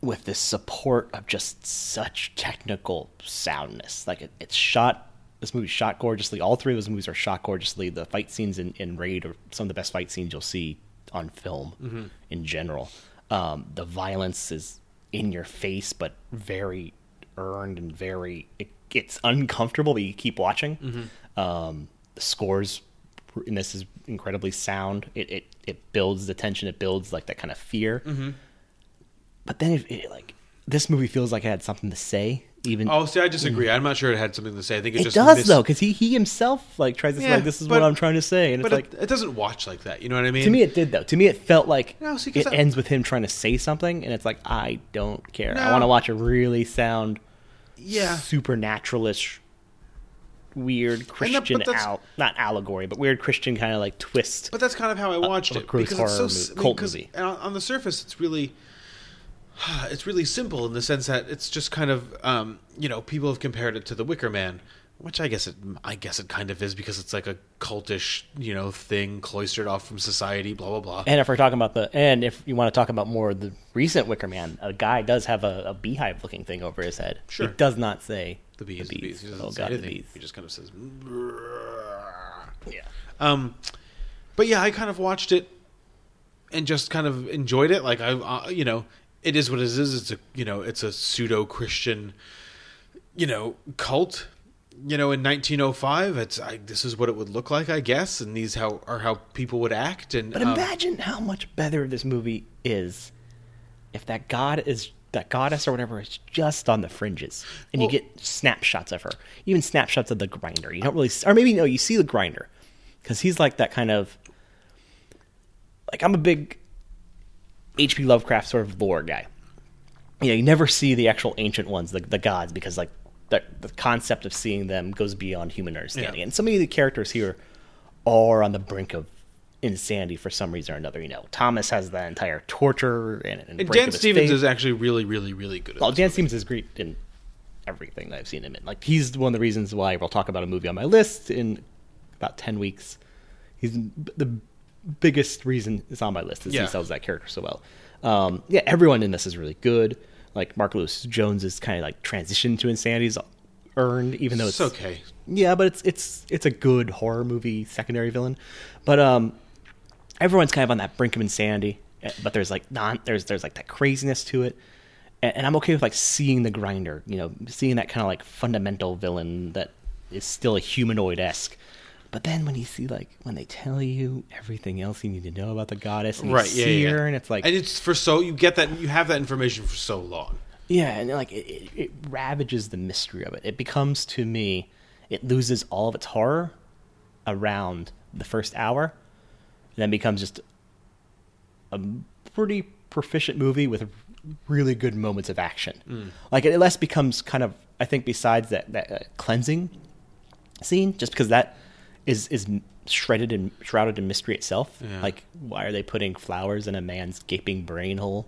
with this support of just such technical soundness like it, it's shot this movie's shot gorgeously. All three of those movies are shot gorgeously. The fight scenes in, in raid are some of the best fight scenes you'll see on film Mhm. in general. Um, the violence is in your face but very earned and very it, it's uncomfortable but you keep watching. Mhm. um, the scores in this is incredibly sound. It, it it builds the tension. It builds like that kind of fear. Mhm. but then it, it, like this movie feels like it had something to say even Oh, see, I disagree. Mm. I'm not sure it had something to say. I think it, it just does missed- though because he he himself like tries to say like this is but- what i'm trying to say and it's like it, it doesn't watch like that. You know what I mean? to me it did though to me it felt like No, see, it I- ends with him trying to say something and it's like i don't care i want to watch a really sound Yeah. supernaturalish weird christian that's- out not allegory but weird christian kind of like twist But that's kind of how I watched it gross because it's so horror s- movie- I mean, cult 'cause movie. on, on the surface it's really [sighs] it's really simple in the sense that it's just kind of um, you know people have compared it to the Wicker Man, which I guess it I guess it kind of is because it's like a cultish you know thing cloistered off from society, blah blah blah. And if we're talking about the, and if you want to talk about more the recent Wicker Man, a guy does have a, a beehive looking thing over his head. Sure. It does not say the bees, the bees. He doesn't oh say god, the bees. He just kind of says. Yeah. Um, but yeah, I kind of watched it and just kind of enjoyed it. Like I, uh, you know, it is what it is. It's a you know, it's a pseudo Christian, you know, cult. You know, in 1905, it's I, this is what it would look like, I guess, and these how are how people would act. And But um, imagine how much better this movie is if that god is that goddess or whatever is just on the fringes, and Well- you get snapshots of her, even snapshots of the grinder. You don't really, or maybe no, you see the grinder because he's like that kind of like I'm a big H.P. Lovecraft sort of lore guy. You know, you never see the actual ancient ones, the, the gods, because like the, the concept of seeing them goes beyond human understanding. Yeah. And so many of the characters here are on the brink of insanity for some reason or another. You know, Thomas has that entire torture and, and, and Dan Stevens faith. is actually really, really, really good. At Well, Dan movie. Stevens is great in everything that I've seen him in. Like he's one of the reasons why we'll talk about a movie on my list in about ten weeks. He's the biggest reason it's on my list is Yeah. he sells that character so well. Um, yeah, everyone in this is really good. Like Mark Lewis Jones is kind of like transition to insanity is earned, even though it's, It's okay. Yeah, but it's it's it's a good horror movie secondary villain. But um, everyone's kind of on that brink of insanity. eh, But there's like non there's there's like that craziness to it, and, and I'm okay with like seeing the grinder. You know, seeing that kind of like fundamental villain that is still a humanoid esque. But then when you see like when they tell you everything else you need to know about the goddess, and you? Yeah, see yeah, her, and it's like and it's for so you get that you have that information for so long. Yeah, and like it, it, it ravages the mystery of it. It becomes to me, it loses all of its horror around the first hour, and then becomes just a pretty proficient movie with really good moments of action. Mm. Like it less becomes kind of, I think, besides that that uh, cleansing scene, just because that is is shredded and shrouded in mystery itself. Yeah. Like, why are they putting flowers in a man's gaping brain hole?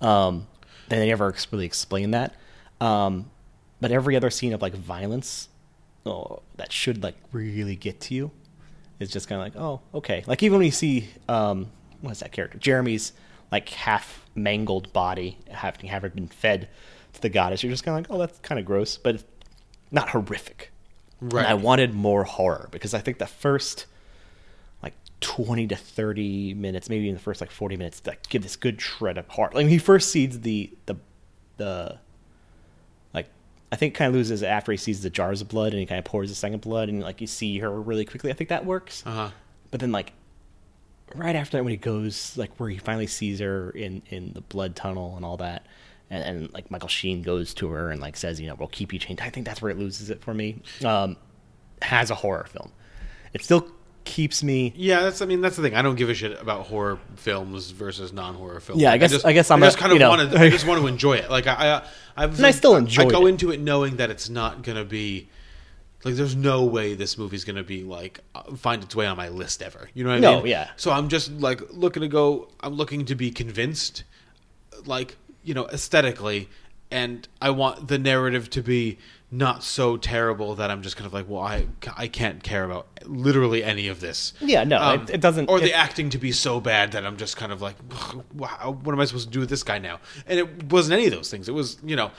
Um, they never really explain that. Um, but every other scene of like violence oh, that should like really get to you is just kind of like, oh, okay. Like even when you see, um, what is that character? Jeremy's like half mangled body having having been fed to the goddess, you're just kind of like, oh, that's kind of gross, but it's not horrific. Right. And I wanted more horror because I think the first like 20 to 30 minutes, maybe in the first like 40 minutes, like give this good shred of heart. Like when he first sees the the the like I think kind of loses after he sees the jars of blood and he kind of pours the second blood and like you see her really quickly. I think that works. Uh-huh. But then like right after that when he goes like where he finally sees her in in the blood tunnel and all that and, and like michael sheen goes to her and like says you know we'll keep you chained i think that's where it loses it for me um has a horror film it still keeps me Yeah, that's. I mean, that's the thing. I don't give a shit about horror films versus non-horror films. Yeah, I guess- just, I guess I'm I just a- kind of you know- want to. I just want to enjoy it. Like I, I I've, And I still enjoyed I go it. into it knowing that it's not gonna be. Like, there's no way this movie's gonna be like uh, find its way on my list ever. You know what I mean? No, yeah. So I'm just like looking to go. I'm looking to be convinced, like you know, aesthetically, and I want the narrative to be not so terrible that I'm just kind of like, well, I I can't care about literally any of this. Yeah, no, Um, it, it doesn't or the acting to be so bad that I'm just kind of like, wow, what am I supposed to do with this guy now? And it wasn't any of those things. It was, you know,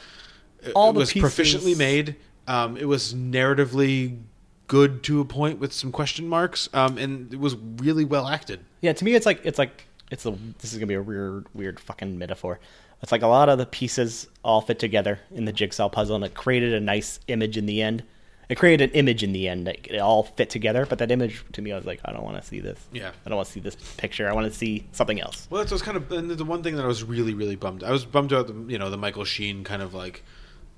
it, All it was pieces- proficiently made. Um, it was narratively good to a point with some question marks, um, and it was really well acted. Yeah, to me, it's like it's like it's a. This is gonna be a weird, weird fucking metaphor. It's like a lot of the pieces all fit together in the jigsaw puzzle, and it created a nice image in the end. It created an image in the end. Like, it all fit together, but that image to me, I was like, I don't want to see this. Yeah. I don't want to see this picture. I want to see something else. Well, that's what's kind of and the one thing that I was really really bummed. I was bummed about the you know the Michael Sheen kind of like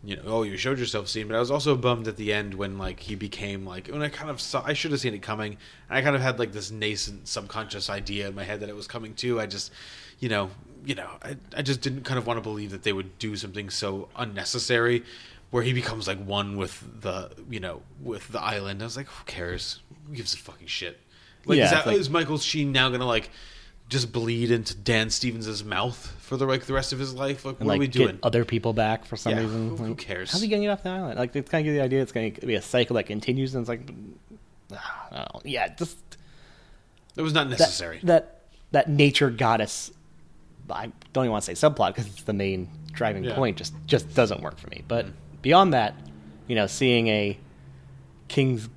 you know oh you showed yourself scene, but I was also bummed at the end when like he became like when I kind of saw I should have seen it coming. And I kind of had like this nascent subconscious idea in my head that it was coming too. I just you know you know I I just didn't kind of want to believe that they would do something so unnecessary. Where he becomes like one with the you know with the island. I was like, who cares? Who gives a fucking shit? Like, Yeah, is, that, like- is Michael Sheen now gonna like just bleed into Dan Stevens' mouth for the like the rest of his life? Like, And what like are we get doing? other people back for some Yeah, reason. who- who Like, cares? How's he getting it off the island? Like it's kind of the idea it's going to be a cycle that continues, and it's like, I yeah, just It was not necessary. That that, nature goddess. I don't even want to say subplot because it's the main driving Yeah. point. Just just doesn't work for me. But mm. beyond that, you know, seeing a king's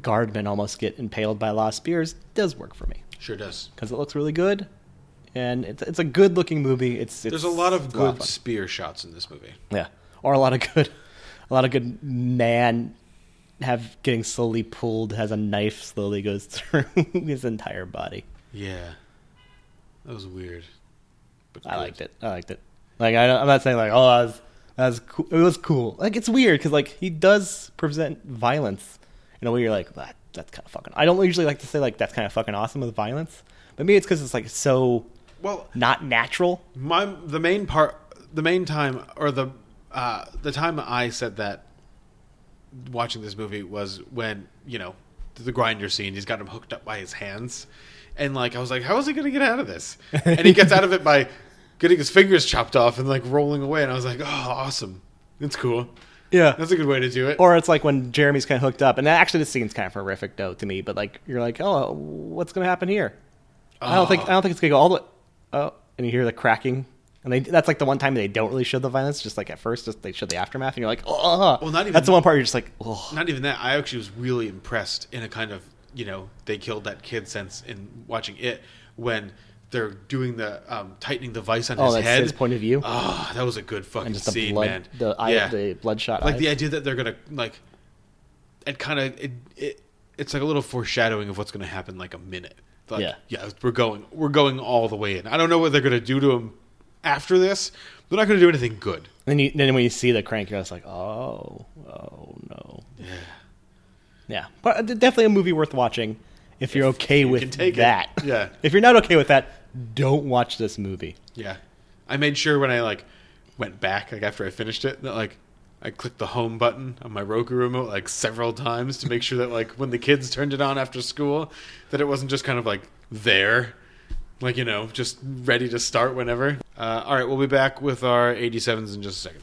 guardman almost get impaled by lost spears does work for me Sure does. because it looks really good, and it's it's a good looking movie. It's, it's There's a lot of good fun. spear shots in this movie. Yeah, or a lot of good, [laughs] a lot of good man have getting slowly pulled as a knife slowly goes [laughs] through his entire body. Yeah, that was weird. But I good. liked it. I liked it. Like I, I'm not saying like oh that was that was cool. It was cool. Like it's weird because like he does present violence in a way you're like that. That's kind of fucking. I don't usually like to say like that's kind of fucking awesome with violence, but maybe it's because it's like so Well, not natural. my the main part, the main time, or the uh, the time I said that watching this movie was when you know the grinder scene. He's got him hooked up by his hands, and like I was like, how is he going to get out of this? [laughs] And he gets out of it by getting his fingers chopped off and like rolling away. And I was like, oh, awesome, it's cool. Yeah. That's a good way to do it. Or it's like when Jeremy's kind of hooked up, and actually this scene's kind of horrific though to me. But like you're like, oh, what's gonna happen here? I don't think I don't think it's gonna go all the way. Oh, and you hear the cracking, and they that's like the one time they don't really show the violence. Just like at first, just they show the aftermath, and you're like, oh, Well, not even- that's the one part you're just like, oh, Not even that. I actually was really impressed in a kind of you know they killed that kid sense in watching it when they're doing the um, tightening the vice on Oh, his that's head. his point of view? Oh, that was a good fucking and scene, blood, man. the eye, yeah. the bloodshot. like eyes. the idea that they're gonna like it kind of it, it it's like a little foreshadowing of what's gonna happen like a minute like Yeah. yeah we're going we're going all the way in i don't know what they're gonna do to him after this, they're not going to do anything good. Then you then when you see the crank, you're just like, oh, oh no. Yeah. Yeah, but uh, definitely a movie worth watching if you're okay you with take it. that. Yeah. [laughs] If you're not okay with that, don't watch this movie. Yeah, I made sure when I like went back, like after I finished it, that like I clicked the home button on my Roku remote like several times to make sure that like when the kids turned it on after school, that it wasn't just kind of like there, like you know, just ready to start whenever. Uh, all right, we'll be back with our 87s in just a second.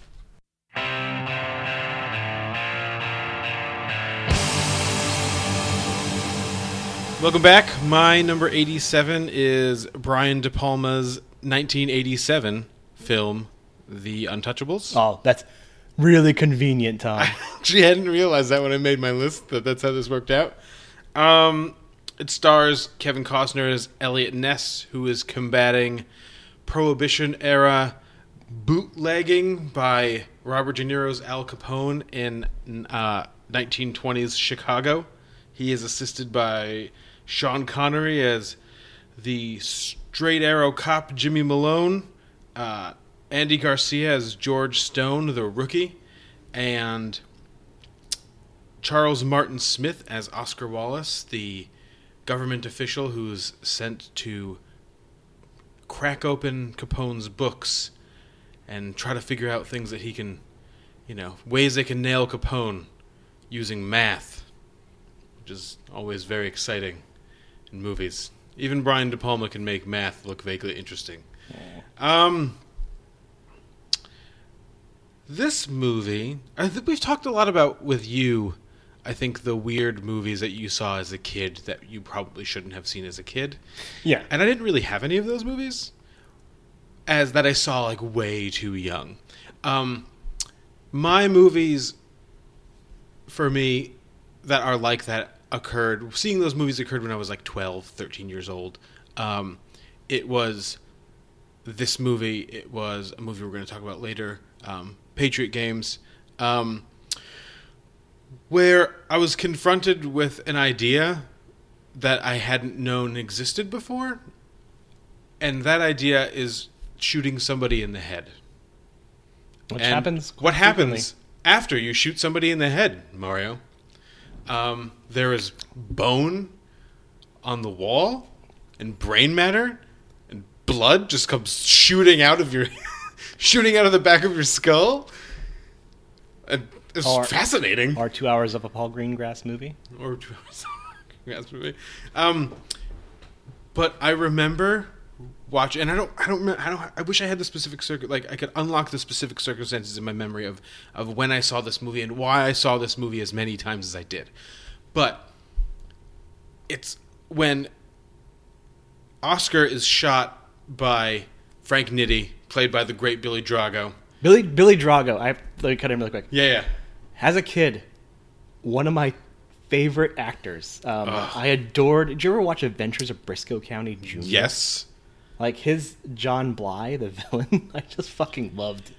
Welcome back. My number 87 is Brian De Palma's 1987 film, The Untouchables. Oh, that's really convenient, Tom. [laughs] actually hadn't realized that when I made my list that that's how this worked out. Um, it stars Kevin Costner as Eliot Ness, who is combating Prohibition era bootlegging by Robert De Niro's Al Capone in uh, 1920s Chicago. He is assisted by Sean Connery as the straight arrow cop Jimmy Malone, uh, Andy Garcia as George Stone, the rookie, and Charles Martin Smith as Oscar Wallace, the government official who's sent to crack open Capone's books and try to figure out things that he can, you know, ways they can nail Capone using math, which is always very exciting in movies. Even Brian De Palma can make math look vaguely interesting. Um, this movie, I think we've talked a lot about with you. I think the weird movies that you saw as a kid that you probably shouldn't have seen as a kid. Yeah. And I didn't really have any of those movies as that I saw like way too young. Um, my movies for me that are like that occurred seeing those movies occurred when I was like 12, 13 years old. Um, it was this movie, it was a movie we're going to talk about later, um, Patriot Games, um, where I was confronted with an idea that I hadn't known existed before, and that idea is shooting somebody in the head. Which And happens What quite happens after you shoot somebody in the head, Mario? Um, there is bone on the wall, and brain matter, and blood just comes shooting out of your, [laughs] shooting out of the back of your skull. And it's Or- fascinating. Or two hours of a Paul Greengrass movie. or two hours. Yes, maybe. Um, but I remember watching, and I don't, I don't, I don't. I wish I had the specific circuit, like I could unlock the specific circumstances in my memory of of when I saw this movie and why I saw this movie as many times as I did. But it's when Oscar is shot by Frank Nitti, played by the great Billy Drago. Billy Billy Drago. I have to cut in really quick. Yeah, yeah. As a kid, one of my favorite actors. Um, I adored. Did you ever watch Adventures of Brisco County Jr.? Yes. Like his John Bly, the [laughs] villain. I just fucking loved.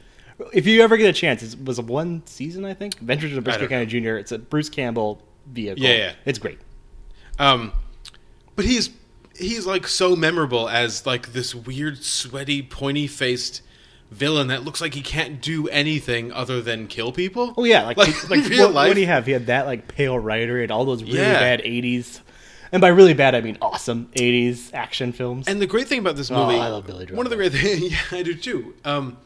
If you ever get a chance, it was one season, I think. Adventures of Brisco County Jr. It's a Bruce Campbell vehicle. Yeah, yeah. It's great. Um, but he's he's like so memorable as like this weird, sweaty, pointy faced villain that looks like he can't do anything other than kill people. Oh yeah, like like, [laughs] real what, life. what do you have? He had that like Pale Rider and all those really Yeah. bad '80s, and by really bad I mean awesome '80s action films. And the great thing about this Oh, movie, I love Billy one of the great [laughs] things, yeah, I do too. Um,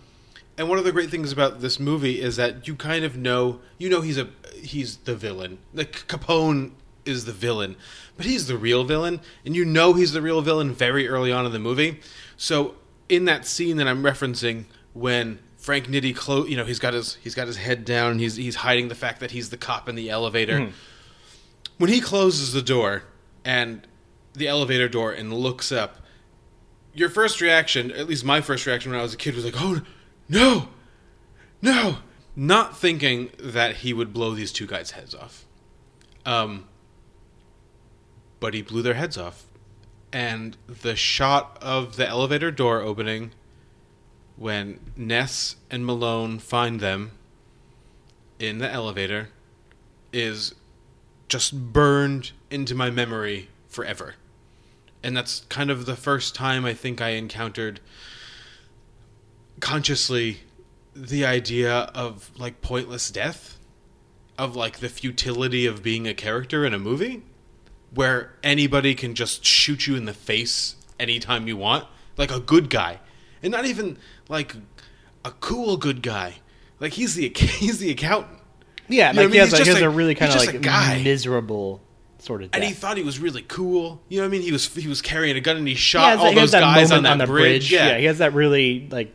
and one of the great things about this movie is that you kind of know, you know, he's a he's the villain. Like Capone is the villain, but he's the real villain, and you know he's the real villain very early on in the movie. So in that scene that I'm referencing, when Frank Nitti, clo- you know, he's got his he's got his head down, and he's he's hiding the fact that he's the cop in the elevator Mhm. when he closes the door and the elevator door and looks up, your first reaction, at least my first reaction when I was a kid, was like, "Oh no, no!" Not thinking that he would blow these two guys' heads off. Um, but he blew their heads off, and the shot of the elevator door opening when Ness and Malone find them in the elevator is just burned into my memory forever. And that's kind of the first time I think I encountered consciously the idea of like pointless death, of like the futility of being a character in a movie, where anybody can just shoot you in the face anytime you want, like a good guy, and not even like a cool good guy. Like he's the [laughs] he's the accountant. Yeah, You know like I he mean? has, He's a, he has a, a- really kind of like guy. miserable sort of death. And he thought he was really cool. You know what I mean? He was he was carrying a gun and he He shot has all that- he has those that guys on moment that bridge. Yeah. he has that really like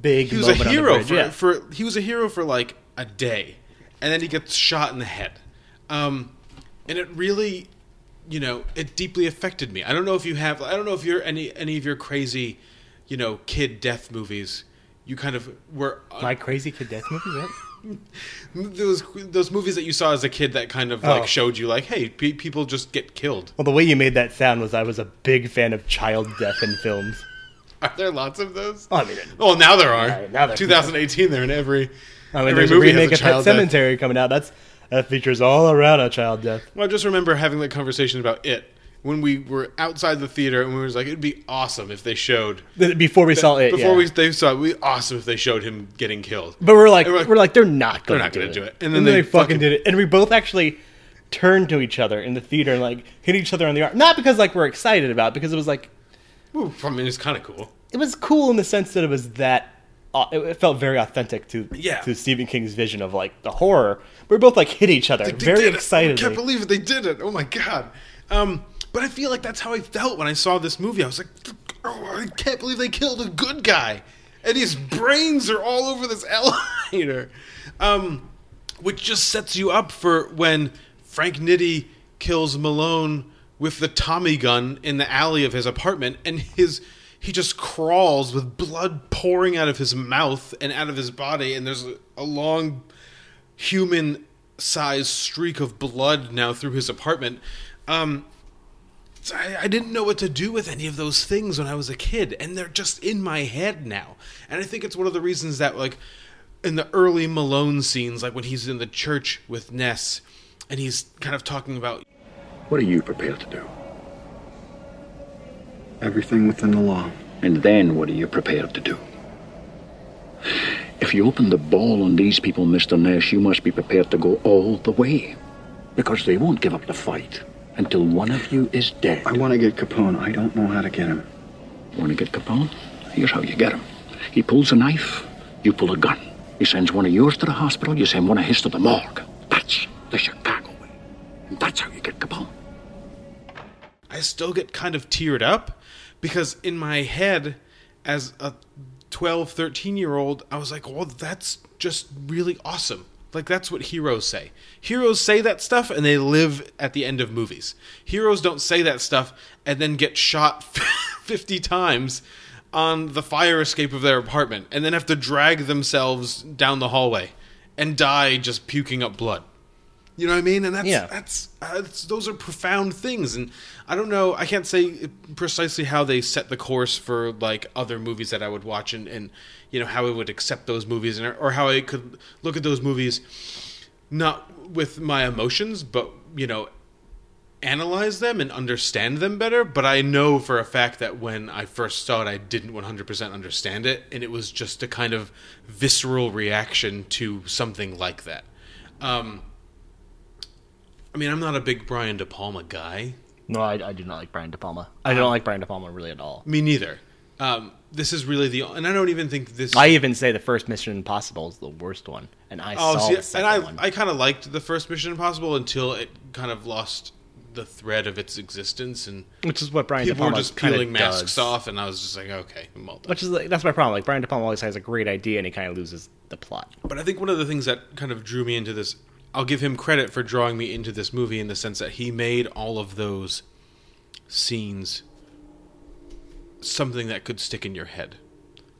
big. he was a on the hero bridge, for, yeah. for he was a hero for like a day, and then he gets shot in the head, um, and it really, you know, it deeply affected me. I don't know if you have, I don't know if you're any any of your crazy, you know, kid death movies. You kind of were My crazy kid death movie. What? Those those movies that you saw as a kid that kind of Oh. like showed you like, hey, pe- people just get killed. Well, the way you made that sound was I was a big fan of child death in films. [laughs] Are there lots of those? Oh, I mean, Oh, now there are. Right, now there- 2018, they're in every. Oh, I mean, every there's a movie has remake of Pet. Cemetery coming out. That's that features all around a child death. Well, I just remember having that conversation about it when we were outside the theater and we was like, it'd be awesome if they showed Before we saw it, Before yeah. we they saw it, be awesome if they showed him getting killed. But we're like, And we're like, they're not They're going not to do, do it. And then they, fucking did it. And we both actually turned to each other in the theater and like hit each other on the arm. Not because like we're excited about, it, because it was like Ooh, I mean, it's kind of cool. it was cool in the sense that it was that uh, it, felt very authentic to Yeah. to Stephen King's vision of like the horror. We were both like hit each other They- they very excited. I can't believe it. They did it. Oh my god. Um, but I feel like that's how I felt when I saw this movie. I was like, oh, I can't believe they killed a good guy, and his brains are all over this [laughs] elevator. Um, which just sets you up for when Frank Nitti kills Malone with the Tommy gun in the alley of his apartment, and his he just crawls with blood pouring out of his mouth and out of his body, and there's a, long human sized streak of blood now through his apartment. Um, so I, I didn't know what to do with any of those things when I was a kid, and they're just in my head now. And I think it's one of the reasons that, like, in the early Malone scenes, like when he's in the church with Ness, and he's kind of talking about What are you prepared to do? Everything within the law. And then what are you prepared to do? If you open the ball on these people, Mr. Ness, you must be prepared to go all the way. Because they won't give up the fight until one of you is dead. I want to get Capone. I don't know how to get him. Want to get Capone? Here's how you get him. He pulls a knife, you pull a gun. He sends one of yours to the hospital, you send one of his to the morgue. That's the Chicago way. And that's how you get Capone. I still get kind of teared up because in my head, as a 12, 13 year old, I was like, well, that's just really awesome. Like, that's what heroes say. Heroes say that stuff and they live at the end of movies. Heroes don't say that stuff and then get shot [laughs] 50 times on the fire escape of their apartment and then have to drag themselves down the hallway and die just puking up blood. You know what I mean? And that's Yeah. that's, uh, that's those are profound things, and I don't know. I can't say precisely how they set the course for like other movies that I would watch, and, and you know how I would accept those movies, and or how I could look at those movies not with my emotions, but you know analyze them and understand them better. But I know for a fact that when I first saw it, I didn't 100% understand it, and it was just a kind of visceral reaction to something like that. Um, I mean, I'm not a big Brian De Palma guy. No, I, I do not like Brian De Palma. I don't like Brian De Palma really at all. Me neither. Um, this is really the, and I don't even think this. I even say the first Mission Impossible is the worst one, and I oh, saw see, the second and I, one. I kind of liked the first Mission Impossible until it kind of lost the thread of its existence, and Which is what Brian De people were Palma just peeling masks does. off, and I was just like, okay, I'm all done. Which is like, that's my problem. Like Brian De Palma always has a great idea, and he kind of loses the plot. But I think one of the things that kind of drew me into this, I'll give him credit for drawing me into this movie in the sense that he made all of those scenes something that could stick in your head.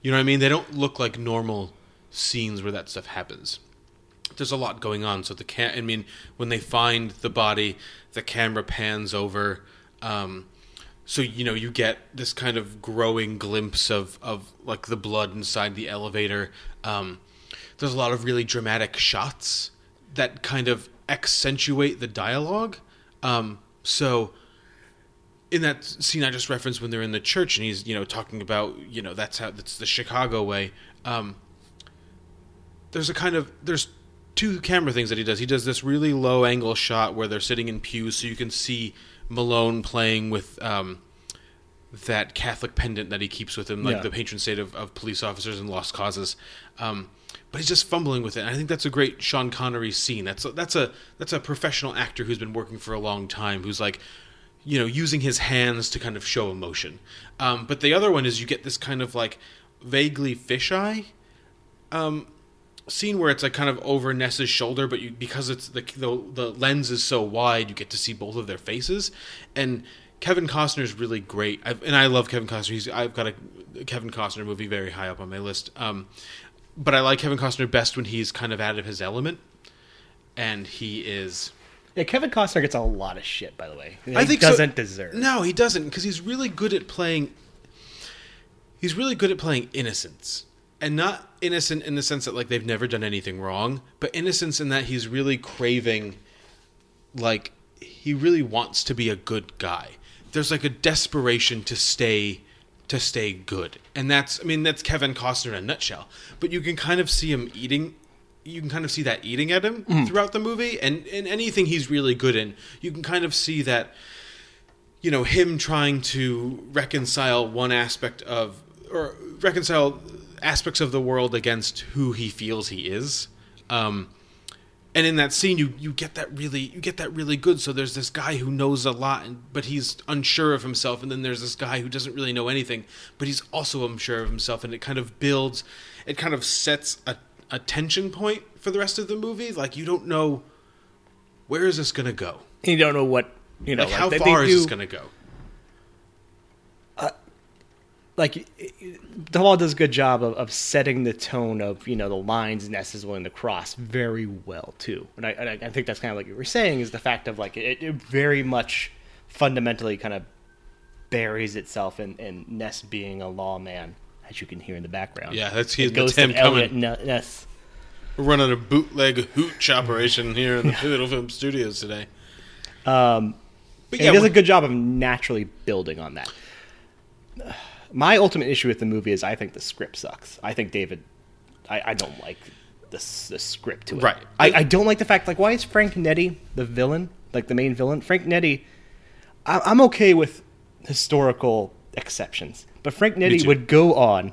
You know what I mean? They don't look like normal scenes where that stuff happens. There's a lot going on. So the can I mean, when they find the body, the camera pans over. Um, so you know you get this kind of growing glimpse of of like the blood inside the elevator. Um, there's a lot of really dramatic shots that kind of accentuate the dialogue. Um, so in that scene I just referenced when they're in the church and he's you know talking about you know that's how that's the Chicago way. Um, there's a kind of there's two camera things that he does. He does this really low angle shot where they're sitting in pews, so you can see Malone playing with um, that Catholic pendant that he keeps with him, like Yeah. the patron saint of, of police officers and lost causes. Um, but he's just fumbling with it. And I think that's a great Sean Connery scene. That's a, that's a that's a professional actor who's been working for a long time, who's like, you know, using his hands to kind of show emotion. Um, but the other one is you get this kind of like vaguely fisheye um, scene where it's like kind of over Ness's shoulder, but you, because it's the, the the lens is so wide, you get to see both of their faces. And Kevin Costner is really great, I've, and I love Kevin Costner. He's I've got a Kevin Costner movie very high up on my list. Um, but I like Kevin Costner best when he's kind of out of his element, and he is. Yeah, Kevin Costner gets a lot of shit, by the way. He I think so- doesn't deserve. No, he doesn't because he's really good at playing. He's really good at playing innocence, and not innocent in the sense that like they've never done anything wrong, but innocence in that he's really craving, like he really wants to be a good guy. There's like a desperation to stay to stay good, and that's I mean that's Kevin Costner in a nutshell. But you can kind of see him eating. You can kind of see that eating at him Mhm. throughout the movie, and in anything he's really good in, you can kind of see that you know him trying to reconcile one aspect of or reconcile aspects of the world against who he feels he is um and in that scene you you get that really you get that really good. So there's this guy who knows a lot and, but he's unsure of himself. And then there's this guy who doesn't really know anything but he's also unsure of himself. And it kind of builds it kind of sets a, a tension point for the rest of the movie. Like you don't know where is this going to go? You don't know what you know. like, like, how they- they far is do- this going to go like Duvall does a good job of, of setting the tone of you know the lines Ness is willing to cross very well too, and I, and I I think that's kind of like you were saying is the fact of like it, it very much fundamentally kind of buries itself in, in Ness being a lawman, as you can hear in the background. Yeah, that's The he, that's him coming. Ness. We're running a bootleg hooch operation here in the [laughs] Pivotal Film Studios today. Um, But yeah, he does a good job of naturally building on that. My ultimate issue with the movie is I think the script sucks. I think David, I, I don't like the the script to it. Right. I, I don't like the fact like why is Frank Nitti the villain, like the main villain? Frank Nitti, I, I'm okay with historical exceptions, but Frank Nitti would go on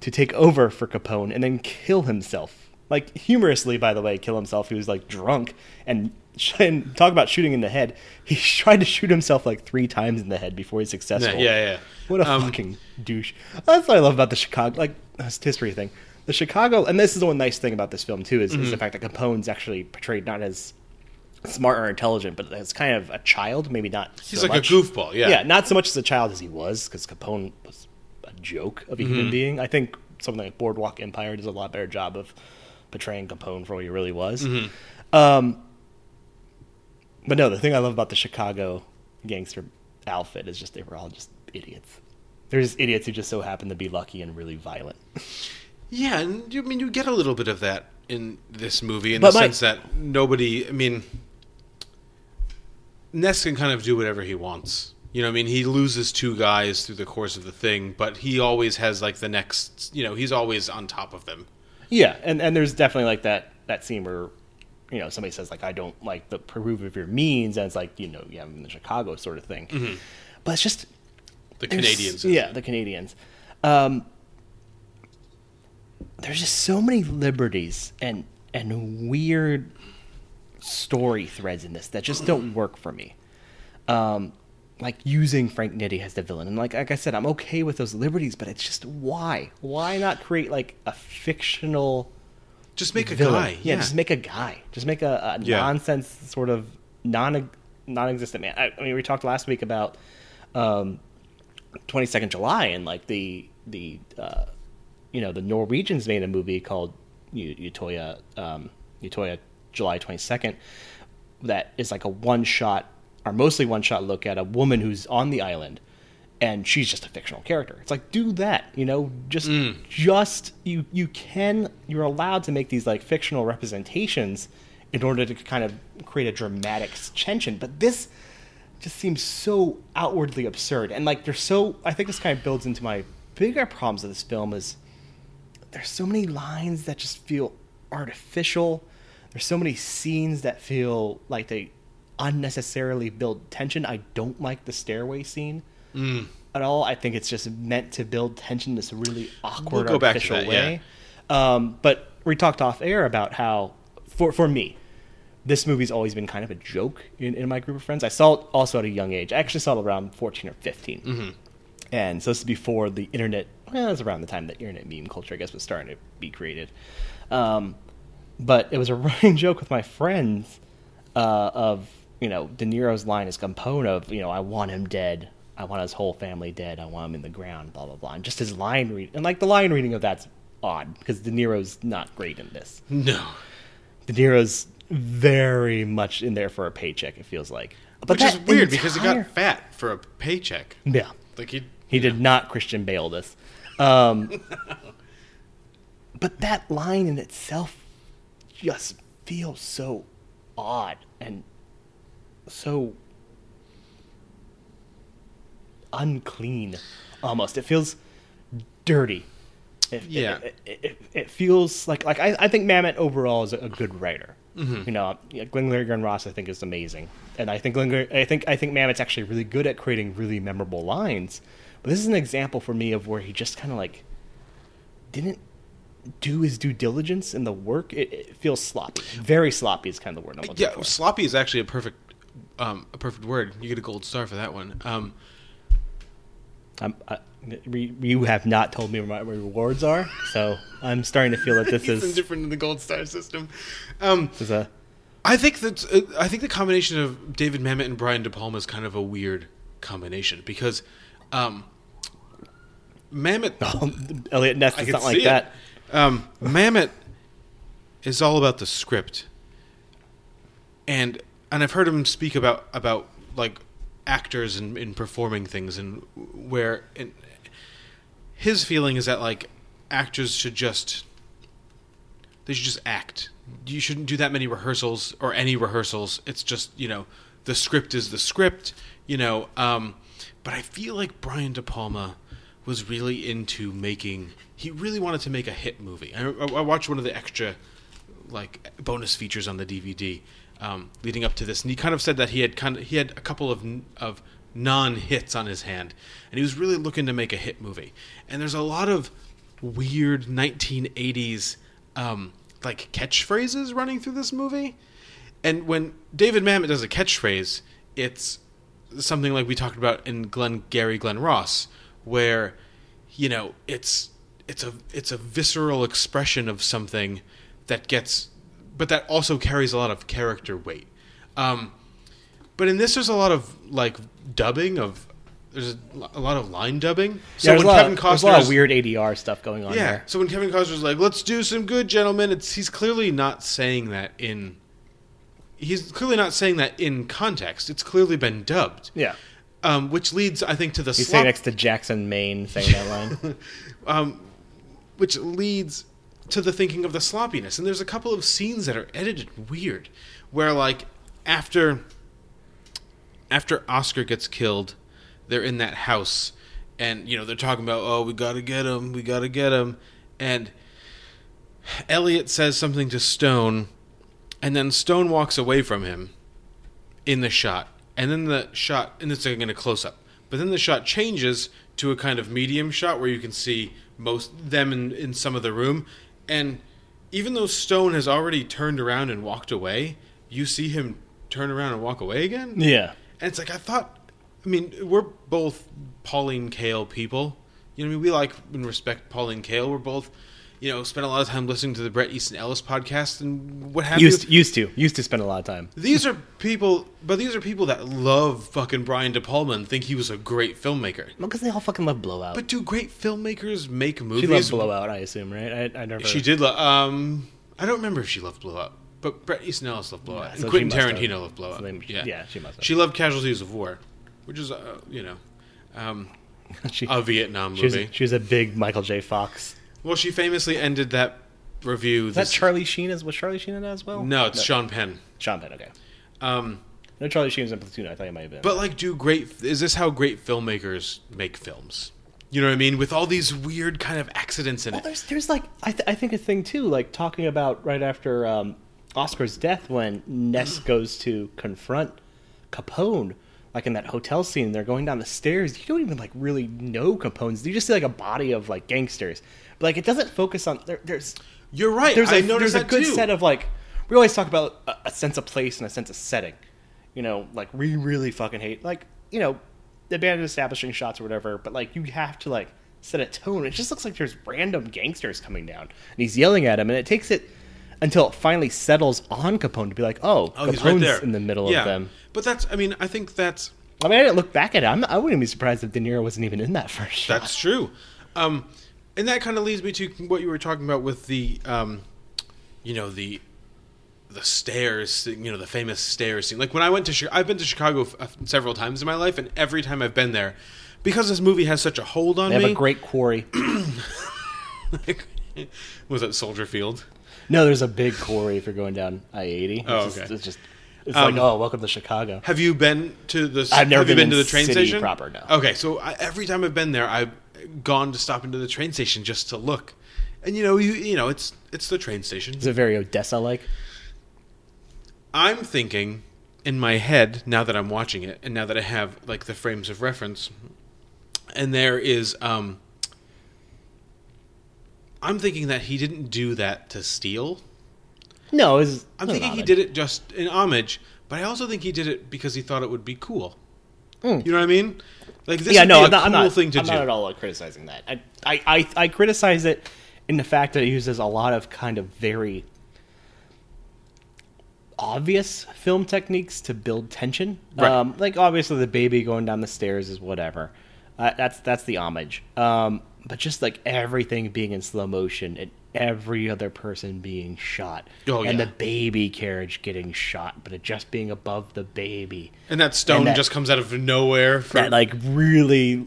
to take over for Capone and then kill himself. Like humorously, by the way, kill himself. He was like drunk and, [laughs] and talk about shooting in the head. He [laughs] tried to shoot himself like three times in the head before he's successful. Yeah, yeah, yeah. What a Um, fucking douche. That's what I love about the Chicago, like this history thing. The Chicago, and this is the one nice thing about this film too, is, is the Mhm. fact that Capone's actually portrayed not as smart or intelligent, but as kind of a child. Maybe not. He's so like a goofball, yeah. Yeah, not so much as a child as he was, because Capone was a joke of a human Mhm. being. I think something like Boardwalk Empire does a lot better job of portraying Capone for what he really was. Mhm. Um, but no, the thing I love about the Chicago gangster outfit is just they were all just idiots. They're just idiots who just so happen to be lucky and really violent. [laughs] Yeah, and you, I mean, you get a little bit of that in this movie in But the my- sense that nobody. I mean, Ness can kind of do whatever he wants. You know, I mean, he loses two guys through the course of the thing, but he always has like the next. You know, he's always on top of them. Yeah, and, and there's definitely like that that scene where you know somebody says like I don't like the proof of your means, and it's like you know yeah I'm in the Chicago sort of thing. Mhm. But it's just The Canadians. yeah, the Canadians. Um, there's just so many liberties and and weird story threads in this that just don't [clears throat] work for me. Um, like using Frank Nitti as the villain, and like like I said, I'm okay with those liberties, but it's just why why not create like a fictional Just make a guy, Yeah, yeah. just make a guy. Just make a, a Yeah. nonsense sort of non non-existent man. I, I mean, we talked last week about um, 22nd July and like the the uh, you know the Norwegians made a movie called Utoya um, Utoya July 22nd that is like a one shot or mostly one shot look at a woman who's on the island and she's just a fictional character. It's like do that, you know, just mm. just you you can you're allowed to make these like fictional representations in order to kind of create a dramatic tension, but this just seems so outwardly absurd. And like they're so I think this kind of builds into my bigger problems of this film is there's so many lines that just feel artificial. There's so many scenes that feel like they unnecessarily build tension. I don't like the stairway scene Mm. at all. I think it's just meant to build tension in this really awkward We'll go back to artificial that, way. Um, but we talked off air about how, for for me, this movie's always been kind of a joke in, in my group of friends. I saw it also at a young age. I actually saw it around 14 or 15. Mhm. And so this is before the internet, well, it was around the time that internet meme culture, I guess, was starting to be created. Um, but it was a [laughs] running joke with my friends uh, of, you know, De Niro's line is Capone of, you know, I want him dead. I want his whole family dead. I want him in the ground, blah, blah, blah. And just his line read And, like, the line reading of that's odd because De Niro's not great in this. No. De Niro's very much in there for a paycheck, it feels like. Which is weird because he got fat for a paycheck. Yeah. Like he He did not Christian Bale this. Um, [laughs] but that line in itself just feels so odd and so unclean almost. It feels dirty. It, Yeah. It, it, it, it feels like like I, I think Mamet overall is a, a good writer. Mhm. You know, yeah, Glen Ross I think is amazing, and I think Glenn, I think I think Mamet's actually really good at creating really memorable lines. But this is an example for me of where he just kind of like didn't do his due diligence in the work. It, it feels sloppy, very sloppy is kind of the word I'm looking Yeah, for. sloppy is actually a perfect um, a perfect word. You get a gold star for that one. Um, I, you have not told me what my rewards are, so I'm starting to feel that this [laughs] is different in the gold star system. Um, this is a I think that uh, I think the combination of David Mamet and Brian De Palma is kind of a weird combination because um, Mamet [laughs] Eliot Ness is not like that. Um, Mamet is all about the script, and and I've heard him speak about about like actors and in performing things and where his feeling is that like actors should just they should just act. You shouldn't do that many rehearsals or any rehearsals. It's just you know the script is the script. You know, um, but I feel like Brian De Palma was really into making. He really wanted to make a hit movie. I, I watched one of the extra like bonus features on the DVD um, leading up to this, and he kind of said that he had kind of he had a couple of of non hits on his hand, and he was really looking to make a hit movie. And there's a lot of weird 1980s um, like catchphrases running through this movie. And when David Mamet does a catchphrase, it's something like we talked about in Glengarry Glen Ross, where you know it's it's a it's a visceral expression of something that gets, but that also carries a lot of character weight. Um, but in this, there's a lot of like dubbing of there's a, a lot of line dubbing. So yeah, when Kevin there's a lot of weird ADR stuff going on yeah. there. So when Kevin Costner's like, "Let's do some good, gentlemen," it's he's clearly not saying that in. He's clearly not saying that in context. It's clearly been dubbed. Yeah. Um, which leads, I think, to the He's slop- saying next to Jackson Maine saying that line. [laughs] um, which leads to the thinking of the sloppiness. And there's a couple of scenes that are edited weird, where like after after Oscar gets killed, they're in that house, and you know they're talking about, oh, we gotta get him, we gotta get him, and Eliot says something to Stone, and then Stone walks away from him in the shot, and then the shot, and it's like in a close up, but then the shot changes to a kind of medium shot where you can see most them in, in some of the room, and even though Stone has already turned around and walked away, you see him turn around and walk away again. Yeah. and it's like I thought. I mean, we're both Pauline Kael people. You know, what I mean, we like and respect Pauline Kael. We're both, you know, spent a lot of time listening to the Bret Easton Ellis podcast and what have used, you. used to. Used to spend a lot of time. These are people, but these are people that love fucking Brian De Palma and think he was a great filmmaker. Well, because they all fucking love Blowout. But do great filmmakers make movies? she loved Blowout, I assume, right? I, I never. She did. Lo- um, I don't remember if she loved Blowout, but Bret Easton Ellis loved Blowout, Yeah, and so Quentin have. Tarantino loved Blowout. So they- yeah, yeah, she must have. She loved Casualties of War, which is, uh, you know, um, [laughs] She- a Vietnam She was, movie. she was a big Michael J. Fox. Well, she famously ended that review. Is that Charlie Sheen? Is was Charlie Sheen in that as well? No, it's Sean Penn. Sean Penn. Okay. Um, No Charlie Sheen's in Platoon. I thought he might have been. But like, do great? Is this how great filmmakers make films? You know what I mean? With all these weird kind of accidents in well, it. there's there's like I, th- I think a thing too, like talking about right after um, Oscar's death when Ness [clears throat] goes to confront Capone, like in that hotel scene, they're going down the stairs. You don't even like really know Capone's. You just see like a body of like gangsters, but like it doesn't focus on. There, there's You're right. There's a, there's a good too. set of like we always talk about a, a sense of place and a sense of setting. You know, like we really fucking hate like you know the band establishing shots or whatever, but like you have to like set a tone. It just looks like there's random gangsters coming down and he's yelling at him, and it takes it until it finally settles on Capone to be like, oh, Oh, Capone's right there in the middle yeah. of them. But that's. I mean, I think that's. I mean, I didn't look back at it. I'm, I wouldn't be surprised if De Niro wasn't even in that first shot. That's true. Um, and that kind of leads me to what you were talking about with the, um, you know, the the stairs, you know, the famous stairs scene. Like when I went to, Chi- I've been to Chicago f- uh, several times in my life, and every time I've been there, because this movie has such a hold on me. They have me. a great quarry. [clears throat] was that Soldier Field? No, there's a big quarry if you're going down I-80. It's Oh, just, okay. it's just it's Um, like, oh, welcome to Chicago. Have you been to the? I've never have you been been, to the train station proper, no. Okay, so I, every time I've been there, I've gone to stop into the train station just to look, and you know, you you know, it's it's the train station. Is it very Odessa like? I'm thinking in my head now that I'm watching it, and now that I have like the frames of reference, and there is um. I'm thinking that he didn't do that to steal. No, it's. I'm thinking he did it just in homage, but I also think he did it because he thought it would be cool. Hmm. You know what I mean? Like this yeah, no, I'm not, cool I'm not, thing to I'm do. not at all criticizing that. I, I, I, I criticize it in the fact that it uses a lot of kind of very obvious film techniques to build tension. Right. Um, like obviously the baby going down the stairs is whatever. Uh, that's that's the homage. Um, but just like everything being in slow motion and every other person being shot, Oh, and yeah. the baby carriage getting shot, but it just being above the baby, And that stone that- just comes out of nowhere. That like really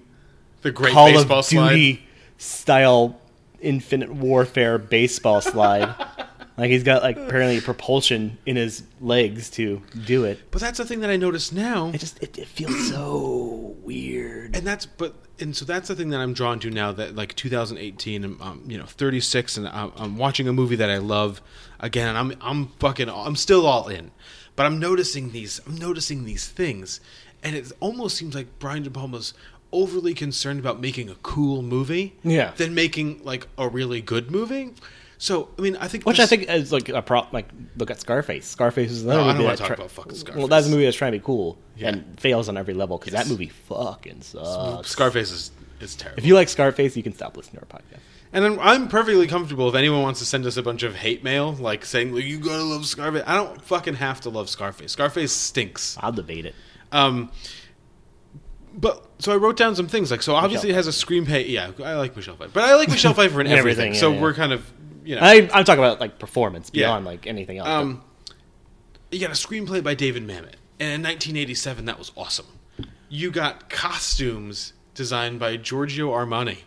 the great Call baseball of slide. Duty style Infinite Warfare baseball slide. [laughs] like he's got like apparently propulsion in his legs to do it. But that's the thing that I notice now. It just it, it feels so weird. And that's but and so that's the thing that I'm drawn to now that like 2018, I'm um, you know 36, and I'm, I'm watching a movie that I love again. And I'm I'm fucking I'm still all in, but I'm noticing these I'm noticing these things, and it almost seems like Brian De Palma's overly concerned about making a cool movie, Yeah. than making like a really good movie. So I mean, I think Which this- I think is like a prop. Like look at Scarface. Scarface is another Oh, I don't movie wanna talk try- about fucking Scarface. Well, that's a movie that's trying to be cool Yeah. and fails on every level because Yes. that movie fucking sucks. Scarface is is terrible. If you like Scarface, you can stop listening to our podcast. And I'm, I'm perfectly comfortable if anyone wants to send us a bunch of hate mail, like saying you gotta love Scarface. I don't fucking have to love Scarface. Scarface stinks. I'll debate it. Um, but so I wrote down some things like so. Obviously, it has a screenplay. Yeah, I like Michelle Pfeiffer, but I like Michelle Pfeiffer in [laughs] In everything. everything, yeah, so yeah. we're kind of you know. I, I'm talking about like performance Yeah. beyond like anything else. Um, you got a screenplay by David Mamet, and in 1987, that was awesome. You got costumes designed by Giorgio Armani.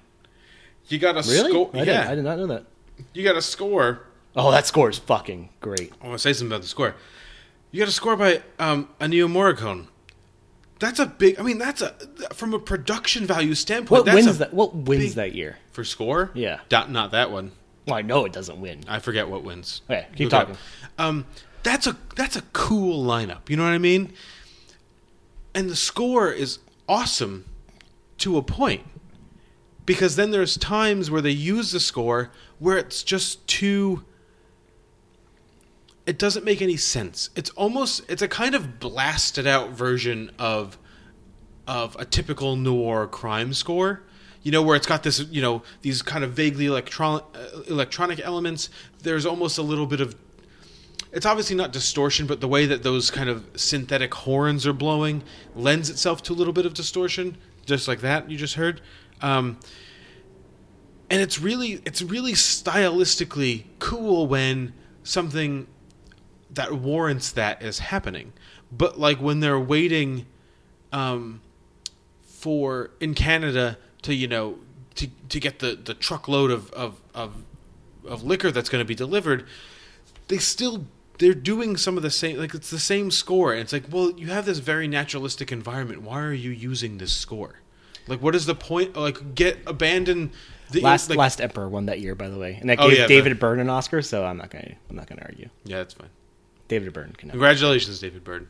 You got a really? score. Yeah, did, I did not know that. you got a score Oh, that score is fucking great. I want to say something about the score. You got a score by um, Ennio Morricone. That's a big. I mean, that's a from a production value standpoint. What that's wins a that? What wins that year? for score? Yeah. not, not that one. Well, I know it doesn't win. I forget what wins. Okay, keep Look talking. Um, that's a that's a cool lineup. You know what I mean? And the score is awesome to a point because then there's times where they use the score where it's just too it doesn't make any sense. It's almost it's a kind of blasted out version of of a typical noir crime score. You know where it's got this, you know, these kind of vaguely electron electronic elements. There's almost a little bit of it's obviously not distortion, but the way that those kind of synthetic horns are blowing lends itself to a little bit of distortion, just like that you just heard. Um, and it's really it's really stylistically cool when something that warrants that is happening. But like when they're waiting um, for in Canada to you know to to get the the truckload of of of, of liquor that's going to be delivered, they still they're doing some of the same like it's the same score and it's like well you have this very naturalistic environment why are you using this score like what is the point like get abandon the last like, Last Emperor won that year, by the way, and that Oh, gave yeah, David the- Byrne an Oscar. So I'm not gonna I'm not gonna argue. yeah that's fine David Byrne can. congratulations david byrne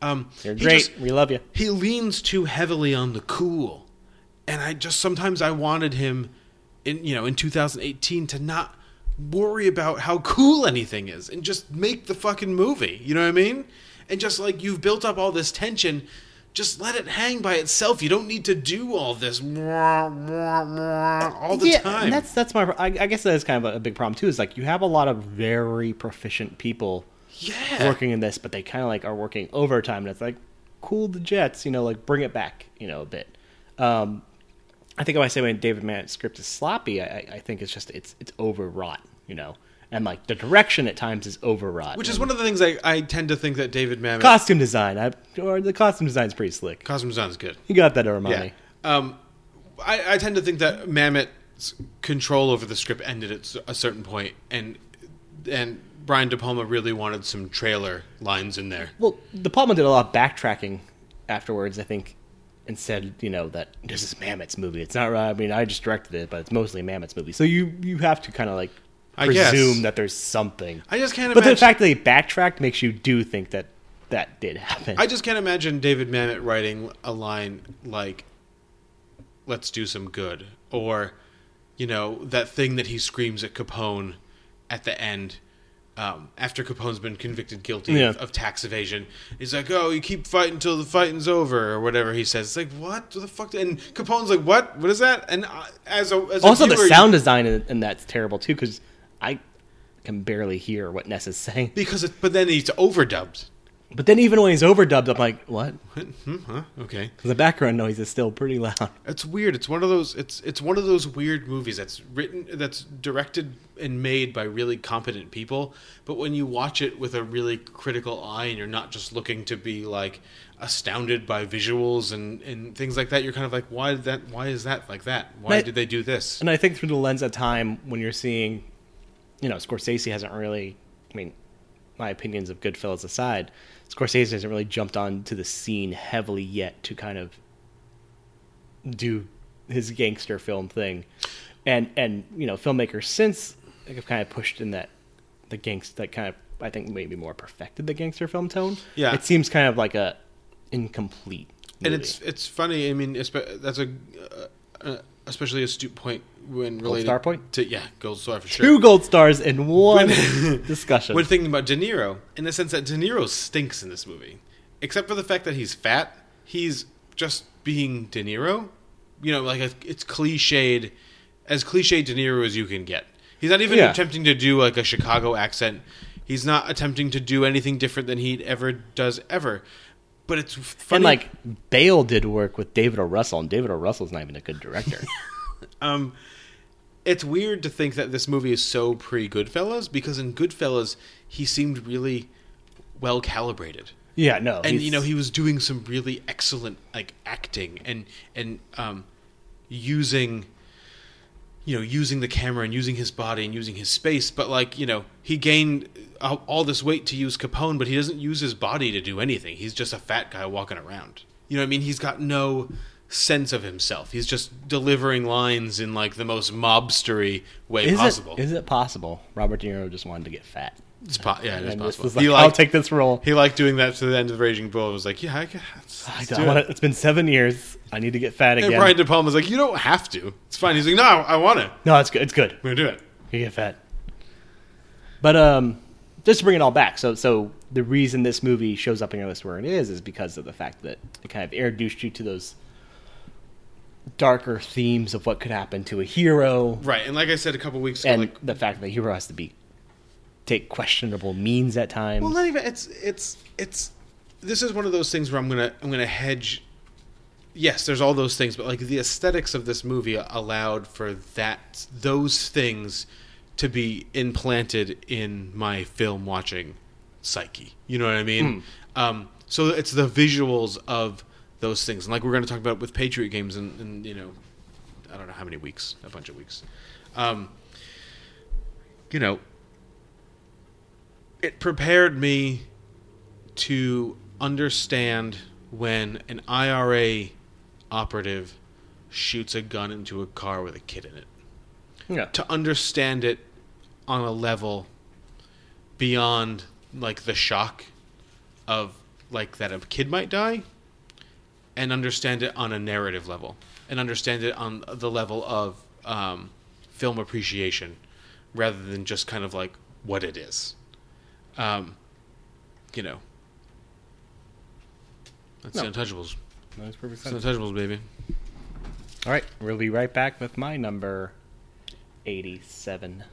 um You're great. just- we love you. he leans too heavily on the cool and i just sometimes i wanted him in you know in 2018 to not worry about how cool anything is and just make the fucking movie you know what i mean and just like you've built up all this tension just let it hang by itself you don't need to do all this all the yeah, time And that's that's my. I, I guess that is kind of a, a big problem too. Is like you have a lot of very proficient people Yeah. working in this, but they kind of like are working overtime, and it's like cool the jets, you know, like bring it back, you know, a bit. Um, I think when I say when David Mamet's script is sloppy, I, I- think it's just it's it's overwrought, you know, and like the direction at times is overwrought. which is one of the things I, I tend to think that david mamet costume design. I, or the costume design's pretty slick. costume design is good You got that, Armani. Yeah. Um, I, I tend to think that Mamet's control over the script ended at a certain point, and and Brian De Palma really wanted some trailer lines in there. Well, De Palma did a lot of backtracking afterwards, I think, and said, you know, that this is Mamet's movie. It's not right. I mean, I just directed it, but it's mostly Mamet's movie. So you you have to kind of like I guess. presume that there's something. I just can't But the fact that they backtracked makes you do think that that did happen. I just can't imagine David Mamet writing a line like "Let's do some good," or you know that thing that he screams at Capone at the end. Um, after Capone's been convicted guilty Yeah. of, of tax evasion, he's like, "Oh, you keep fighting until the fighting's over," or whatever he says. It's like, "What the fuck?" And Capone's like, "What? What is that?" And I, as a as a also, the viewer, sound design in, in that's terrible too because I can barely hear what Ness is saying. because it, but then he's overdubbed. But then even when he's overdubbed, I'm like, what? Hmm, huh? Okay. The background noise is still pretty loud. It's weird. It's one of those. It's it's one of those weird movies that's written, that's directed and made by really competent people. But when you watch it with a really critical eye, and you're not just looking to be like astounded by visuals and and things like that, you're kind of like, why did that? Why is that like that? Why I- did they do this? And I think through the lens of time, when you're seeing, you know, Scorsese hasn't really, I mean, my opinions of Goodfellas aside, Scorsese hasn't really jumped onto the scene heavily yet to kind of do his gangster film thing. And, and you know, filmmakers since have kind of pushed in that, the gangster, that kind of, I think maybe more perfected the gangster film tone. Yeah. It seems kind of like a incomplete. and it's it's funny. I mean, that's a uh, especially astute point when related star point? to yeah, gold star for sure. two gold stars in one [laughs] discussion. We're thinking about De Niro, in the sense that De Niro stinks in this movie, except for the fact that he's fat, he's just being De Niro. You know, like a, it's cliched, as cliched De Niro as you can get. He's not even Yeah. attempting to do like a Chicago accent. He's not attempting to do anything different than he ever does ever. But it's funny. And like Bale did work with David O. Russell, and David O. Russell's not even a good director. [laughs] Um, it's weird to think that this movie is so pre Goodfellas because in Goodfellas he seemed really well calibrated. Yeah, no, and he's- you know he was doing some really excellent like acting and and um, using you know using the camera and using his body and using his space. But like you know he gained all all this weight to use Capone, but he doesn't use his body to do anything. He's just a fat guy walking around. You know what I mean? He's got no sense of himself. He's just delivering lines in like the most mobstery way is possible. It, is it possible Robert De Niro just wanted to get fat? It's po- yeah, it is possible. was like, He I'll take this role. He liked doing that to the end of Raging Bull. It was like, yeah, I guess. I let's don't do wanna- it. it's been seven years. I need to get fat And again. Brian De Palma's like, you don't have to. It's fine. He's like, no, I want to. no, it's good. It's good. We're gonna do it. You get fat. But um, just to bring it all back, so so the reason this movie shows up in your list where it is is because of the fact that it kind of introduced you to those darker themes of what could happen to a hero, Right, and like I said a couple weeks ago, and like, the fact that the hero has to be take questionable means at times. well, not even. It's it's it's. This is one of those things where I'm gonna I'm gonna hedge. Yes, there's all those things, but like the aesthetics of this movie allowed for that those things to be implanted in my film watching psyche. You know what I mean? Um, so it's the visuals of those things, and like we're going to talk about with Patriot games, and, and you know, I don't know how many weeks, a bunch of weeks. Um, you know, it prepared me to understand when an IRA operative shoots a gun into a car with a kid in it. Yeah. To understand it on a level beyond like the shock of like that a kid might die and understand it on a narrative level and understand it on the level of um, film appreciation rather than just kind of like what it is. Um, you know, that's No. the Untouchables. That makes perfect sense. the Untouchables, baby. All right, we'll be right back with my number 87.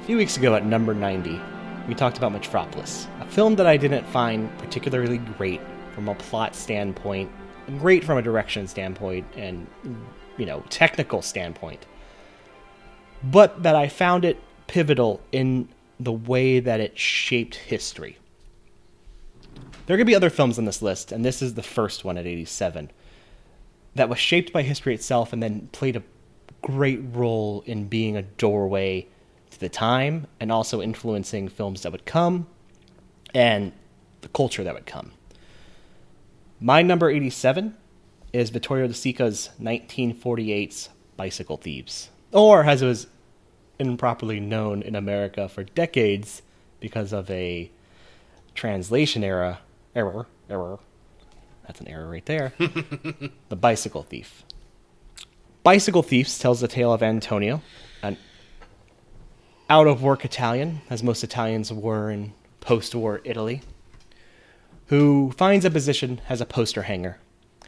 A few weeks ago at number 90, we talked about Metropolis, a film that I didn't find particularly great from a plot standpoint, great from a direction standpoint, and, you know, technical standpoint, but that I found it pivotal in the way that it shaped history. There to be other films on this list, and this is the first one at 87 that was shaped by history itself and then played a great role in being a doorway to the time and also influencing films that would come and the culture that would come. My number 87 is Vittorio De Sica's 1948's Bicycle Thieves, or as it was improperly known in America for decades because of a translation error error error that's an error right there [laughs] the bicycle thief bicycle thieves tells the tale of antonio an out of work italian as most italians were in post-war italy who finds a position as a poster hanger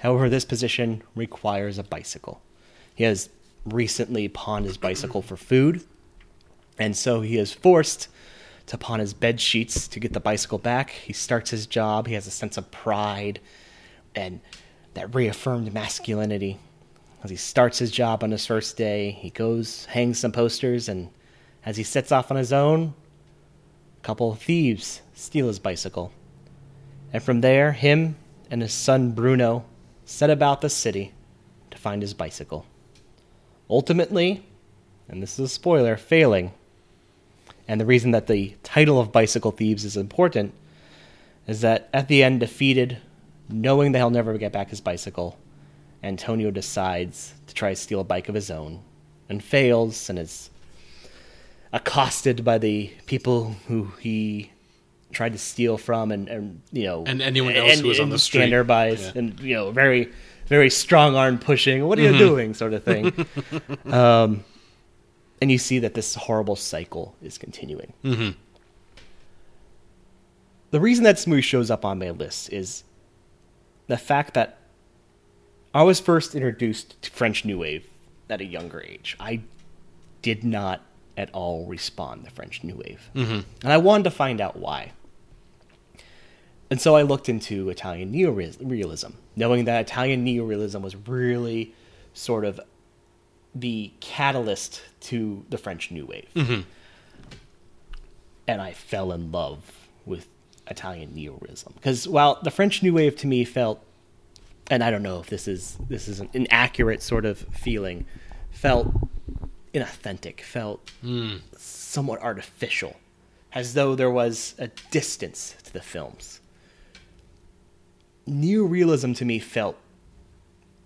however this position requires a bicycle he has recently pawned his bicycle for food and so he is forced to pawn his bed sheets to get the bicycle back. He starts his job. He has a sense of pride and that reaffirmed masculinity. As he starts his job on his first day, he goes, hangs some posters, and as he sets off on his own, couple of thieves steal his bicycle. And from there, him and his son Bruno set about the city to find his bicycle. Ultimately, and this is a spoiler, failing and the reason that the title of Bicycle Thieves is important is that at the end, defeated, knowing that he'll never get back his bicycle, Antonio decides to try to steal a bike of his own and fails and is accosted by the people who he tried to steal from and, and you know And anyone else who was on the street. Yeah. and you know very very strong arm pushing what are you Mhm. doing sort of thing [laughs] um, and you see that this horrible cycle is continuing. Mhm. The reason that movie shows up on my list is the fact that I was first introduced to French New Wave at a younger age. I did not at all respond the French New Wave. Mhm. And I wanted to find out why. And so I looked into Italian neorealism, knowing that Italian neorealism was really sort of the catalyst to the French New Wave. Mhm. And I fell in love with Italian neorealism because while the French New Wave to me felt, and I don't know if this is this is an inaccurate sort of feeling, felt inauthentic, felt Mm. somewhat artificial, as though there was a distance to the films. Neorealism to me felt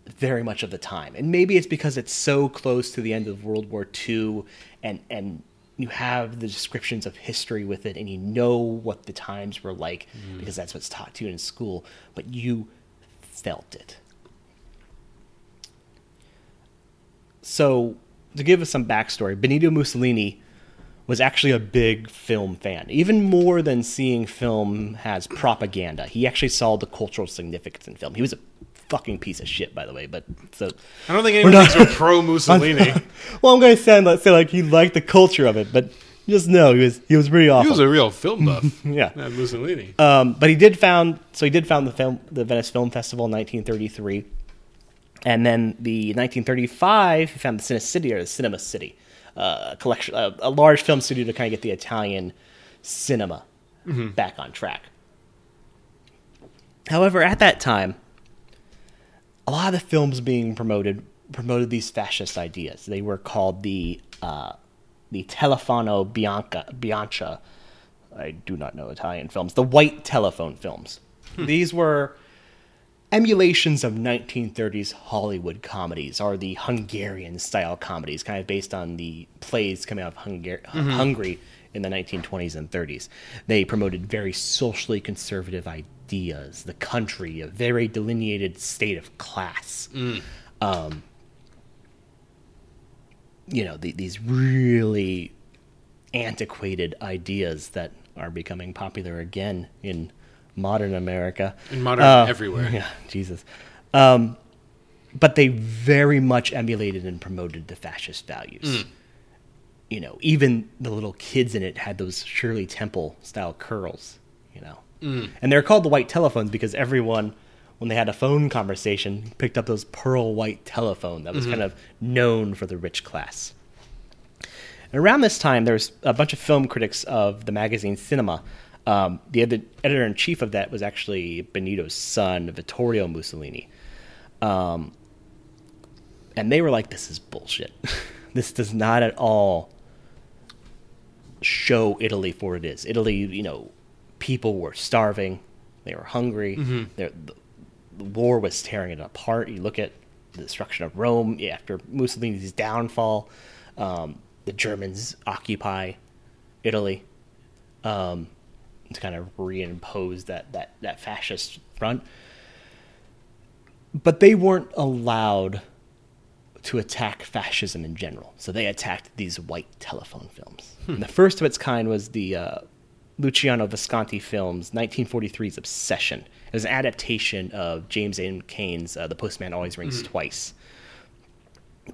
very much of the time. And maybe it's because it's so close to the end of World War II and and you have the descriptions of history with it and you know what the times were like Mm. because that's what's taught to you in school, but you felt it. So, to give us some backstory, Benito Mussolini was actually a big film fan, even more than seeing film as propaganda. He actually saw the cultural significance in film. He was a fucking piece of shit, by the way. But so I don't think we're anyone thinks pro Mussolini. [laughs] well, I'm going to say, let's say like he liked the culture of it, but just know he was he was pretty awful. He was a real film buff. [laughs] yeah, Mussolini. um, but he did found so he did found the film the Venice Film Festival in 1933, and then the 1935 he found the Cinecittà or the Cinema City, uh, a collection uh, a large film studio to kind of get the Italian cinema Mhm. back on track. However, at that time, a lot of the films being promoted promoted these fascist ideas. They were called the uh, the Telefono Bianca, Bianca. I do not know Italian films. The White Telephone films. These were emulations of 1930s Hollywood comedies, are the Hungarian style comedies, kind of based on the plays coming out of Hungar- Mhm. Hungary in the 1920s and 30s. They promoted very socially conservative ideas, the country, a very delineated state of class. Mm. Um, you know, the, these really antiquated ideas that are becoming popular again in modern America. In modern Uh, everywhere. [laughs] Yeah, Jesus. Um, but they very much emulated and promoted the fascist values. Mm. You know, even the little kids in it had those Shirley Temple style curls, you know. Mm. And they're called the white telephones because everyone, when they had a phone conversation, picked up those pearl white telephone that was Mhm. kind of known for the rich class. And around this time, there's a bunch of film critics of the magazine Cinema. Um, the ed- editor in chief of that was actually Benito's son, Vittorio Mussolini. Um, and they were like, this is bullshit. [laughs] this does not at all show Italy for what it is. Italy, you know, people were starving, they were hungry, Mhm. The, the war was tearing it apart. You look at the destruction of Rome after Mussolini's downfall. Um, the Germans occupy Italy um, to kind of reimpose that, that, that fascist front. But they weren't allowed to attack fascism in general. So they attacked these white telephone films. Hmm. The first of its kind was the uh, Luchino Visconti film's 1943's Obsession. It was an adaptation of James A. Cain's uh, The Postman Always Rings Mhm. Twice.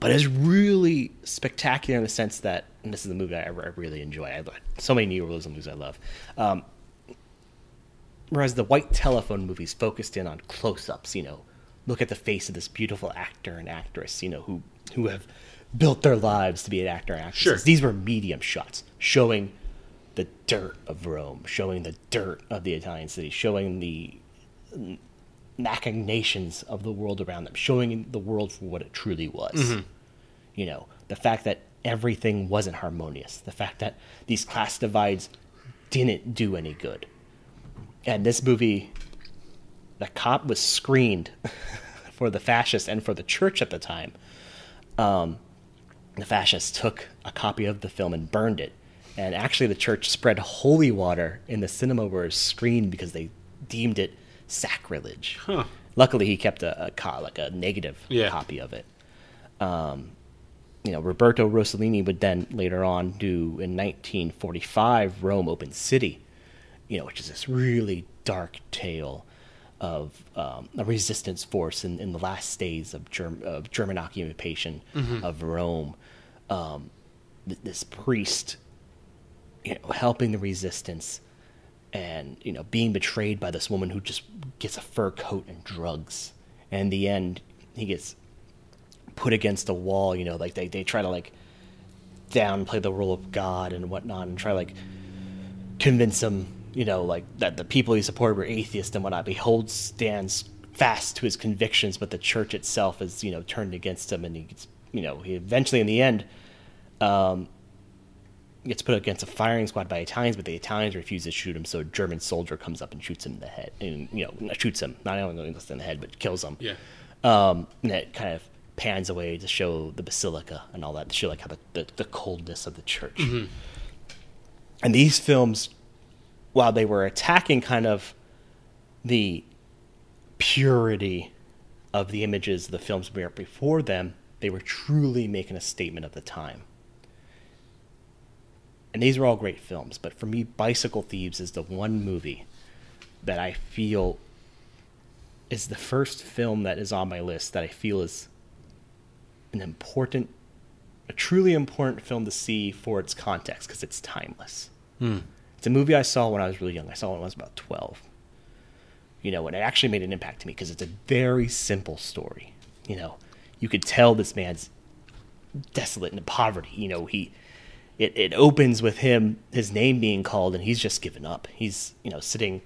But it's really spectacular in the sense that, and this is a movie I, I really enjoy. I so many neorealism movies I love. Um, whereas the white telephone movies focused in on close-ups, you know, look at the face of this beautiful actor and actress, you know, who who have built their lives to be an actor and actress. Sure. These were medium shots showing the dirt of Rome, showing the dirt of the Italian city, showing the machinations of the world around them, showing the world for what it truly was. Mhm. You know, the fact that everything wasn't harmonious, the fact that these class divides didn't do any good. And this movie, the cop was screened [laughs] for the fascists and for the church at the time. Um, the fascists took a copy of the film and burned it. And actually, the church spread holy water in the cinema where it was screened because they deemed it sacrilege. Huh. Luckily, he kept a, a co- like a negative Yeah. copy of it. Um, you know, Roberto Rossellini would then later on do in 1945 Rome Open City, you know, which is this really dark tale of um, a resistance force in, in the last days of, Germ- of German occupation Mhm. of Rome. Um, th- this priest, you know, helping the resistance and you know being betrayed by this woman who just gets a fur coat and drugs and in the end he gets put against a wall you know like they, they try to like downplay the role of god and whatnot and try to like convince him you know like that the people he supported were atheists and whatnot but he holds stands fast to his convictions but the church itself is you know turned against him and he gets you know he eventually in the end um gets put against a firing squad by Italians, but the Italians refuse to shoot him. So a German soldier comes up and shoots him in the head, and you know, shoots him not only in the head, but kills him. Yeah. Um, and it kind of pans away to show the basilica and all that, to show like how the, the, the coldness of the church. Mhm. And these films, while they were attacking kind of the purity of the images of the films we were before them, they were truly making a statement of the time. And these are all great films, but for me, Bicycle Thieves is the one movie that I feel is the first film that is on my list that I feel is an important, a truly important film to see for its context because it's timeless. Hmm. It's a movie I saw when I was really young. I saw it when I was about 12. You know, and it actually made an impact to me because it's a very simple story. You know, you could tell this man's desolate and in poverty. You know, he it, it opens with him his name being called and he's just given up. He's, you know, sitting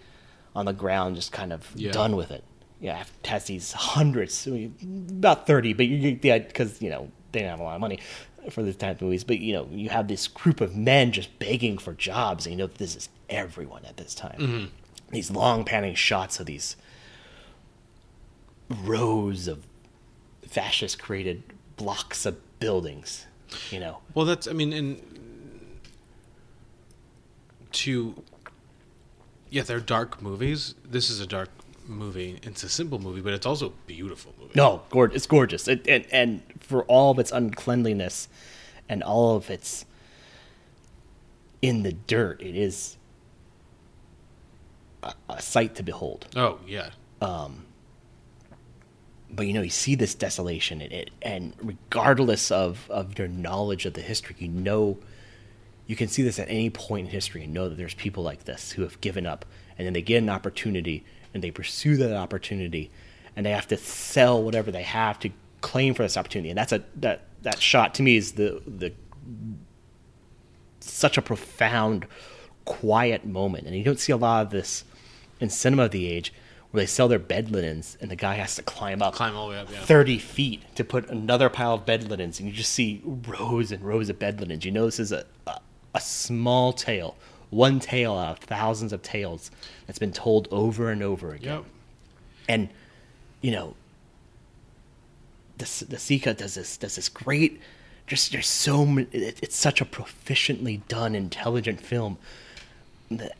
on the ground just kind of Yeah. done with it. Yeah, has these hundreds, about 30, but you get the because, you know, they didn't have a lot of money. For this type of movies, but you know, you have this group of men just begging for jobs, and you know this is everyone at this time. Mhm. These long panning shots of these rows of fascist created blocks of buildings, you know. Well, that's I mean, and to yeah, they're dark movies. This is a dark movie. It's a simple movie, but it's also a beautiful movie. No, gord- it's gorgeous, it, and and for all of its uncleanliness and all of its in the dirt, it is a, a sight to behold. Oh yeah. Um, but you know, you see this desolation, and it, and regardless of of your knowledge of the history, you know, you can see this at any point in history and know that there's people like this who have given up, and then they get an opportunity and they pursue that opportunity, and they have to sell whatever they have to claim for this opportunity, and that's a that that shot to me is the the such a profound, quiet moment, and you don't see a lot of this in cinema of the age where they sell their bed linens and the guy has to climb up Climb all the way up, yeah. 30 feet to put another pile of bed linens and you just see rows and rows of bed linens. You know this is a, a, a small tale one tale out of thousands of tales that's been told over and over again. Yep. and you know the De Sica does this does this great just there's so many, it, it's such a proficiently done intelligent film. That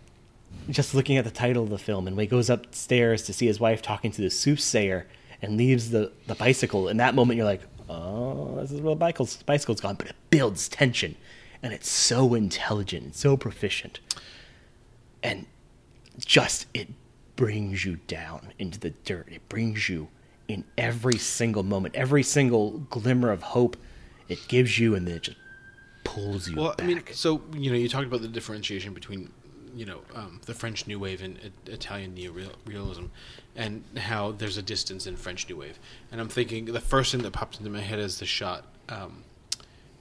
just looking at the title of the film and when he goes upstairs to see his wife talking to the soothsayer and leaves the, the bicycle in that moment you're like oh this is where the bicycle's, bicycle's gone. But it builds tension and it's so intelligent and so proficient and just it brings you down into the dirt it brings you in every single moment every single glimmer of hope it gives you and then it just pulls you Well, back. I mean, so you know, you talked about the differentiation between you know um, the French New Wave and I- Italian neo-realism, and how there's a distance in French New Wave. And I'm thinking the first thing that pops into my head is the shot um,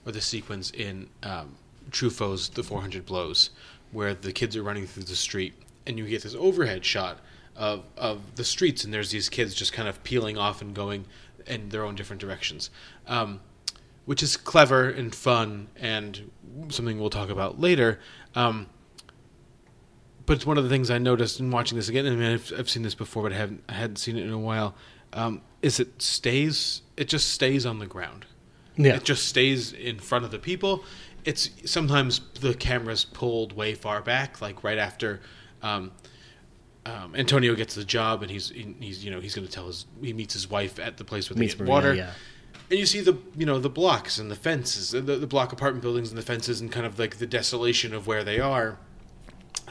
or the sequence in um, Truffaut's The 400 Blows, where the kids are running through the street, and you get this overhead shot of of the streets, and there's these kids just kind of peeling off and going in their own different directions. Um, which is clever and fun and something we'll talk about later. Um, but it's one of the things I noticed in watching this again. I mean, I've, I've seen this before, but I haven't, I hadn't seen it in a while. Um, is it stays? It just stays on the ground. Yeah. It just stays in front of the people. It's sometimes the camera's pulled way far back, like right after um, um, Antonio gets the job, and he's he's you know he's going to tell his he meets his wife at the place where they Meets get Maria, water. yeah. And you see the you know the blocks and the fences, the, the block apartment buildings and the fences, and kind of like the desolation of where they are,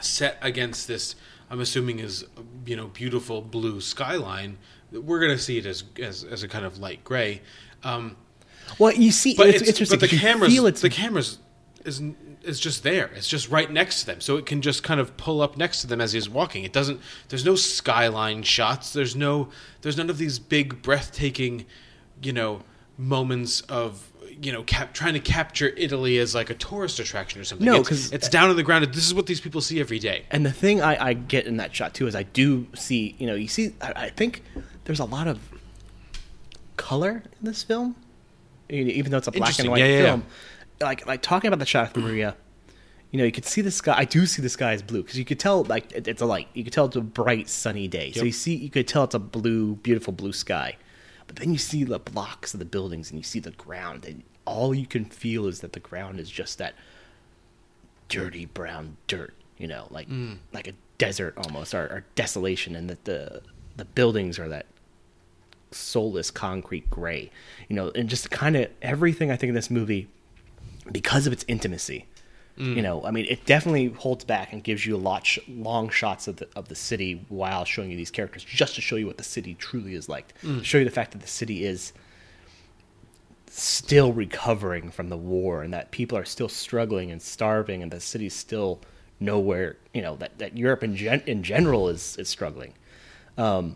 set against this. I'm assuming is you know beautiful blue skyline. We're gonna see it as as, as a kind of light gray. Um, well, you see, but it's it's, interesting But the cameras, feel it's- the cameras is is just there. It's just right next to them, so it can just kind of pull up next to them as he's walking. It doesn't. There's no skyline shots. There's no. There's none of these big, breathtaking, you know, moments of you know cap, trying to capture Italy as like a tourist attraction or something. No, It's- 'cause- it's down on the ground. This is what these people see every day. And the thing I, I get in that shot too is I do see, you know, you see, I, I think there's a lot of color in this film, even though it's a black and white Yeah, yeah, film. Like, like talking about the shot of Maria, you know, you could see the sky. I do see the sky is blue because you could tell, like, it, it's a light. You could tell it's a bright, sunny day. So you see, you could tell it's a blue, beautiful blue sky. But then you see the blocks of the buildings and you see the ground, and all you can feel is that the ground is just that dirty brown dirt, you know, like Mm. like a desert almost, or, or desolation, and that the the buildings are that soulless concrete gray, you know, and just kind of everything I think in this movie, because of its intimacy, Mm. you know, I mean, it definitely holds back and gives you a lot sh- long shots of the of the city while showing you these characters, just to show you what the city truly is like, Mm. show you the fact that the city is still recovering from the war and that people are still struggling and starving and the city's still nowhere you know that, that europe in, gen- in general is, is struggling um,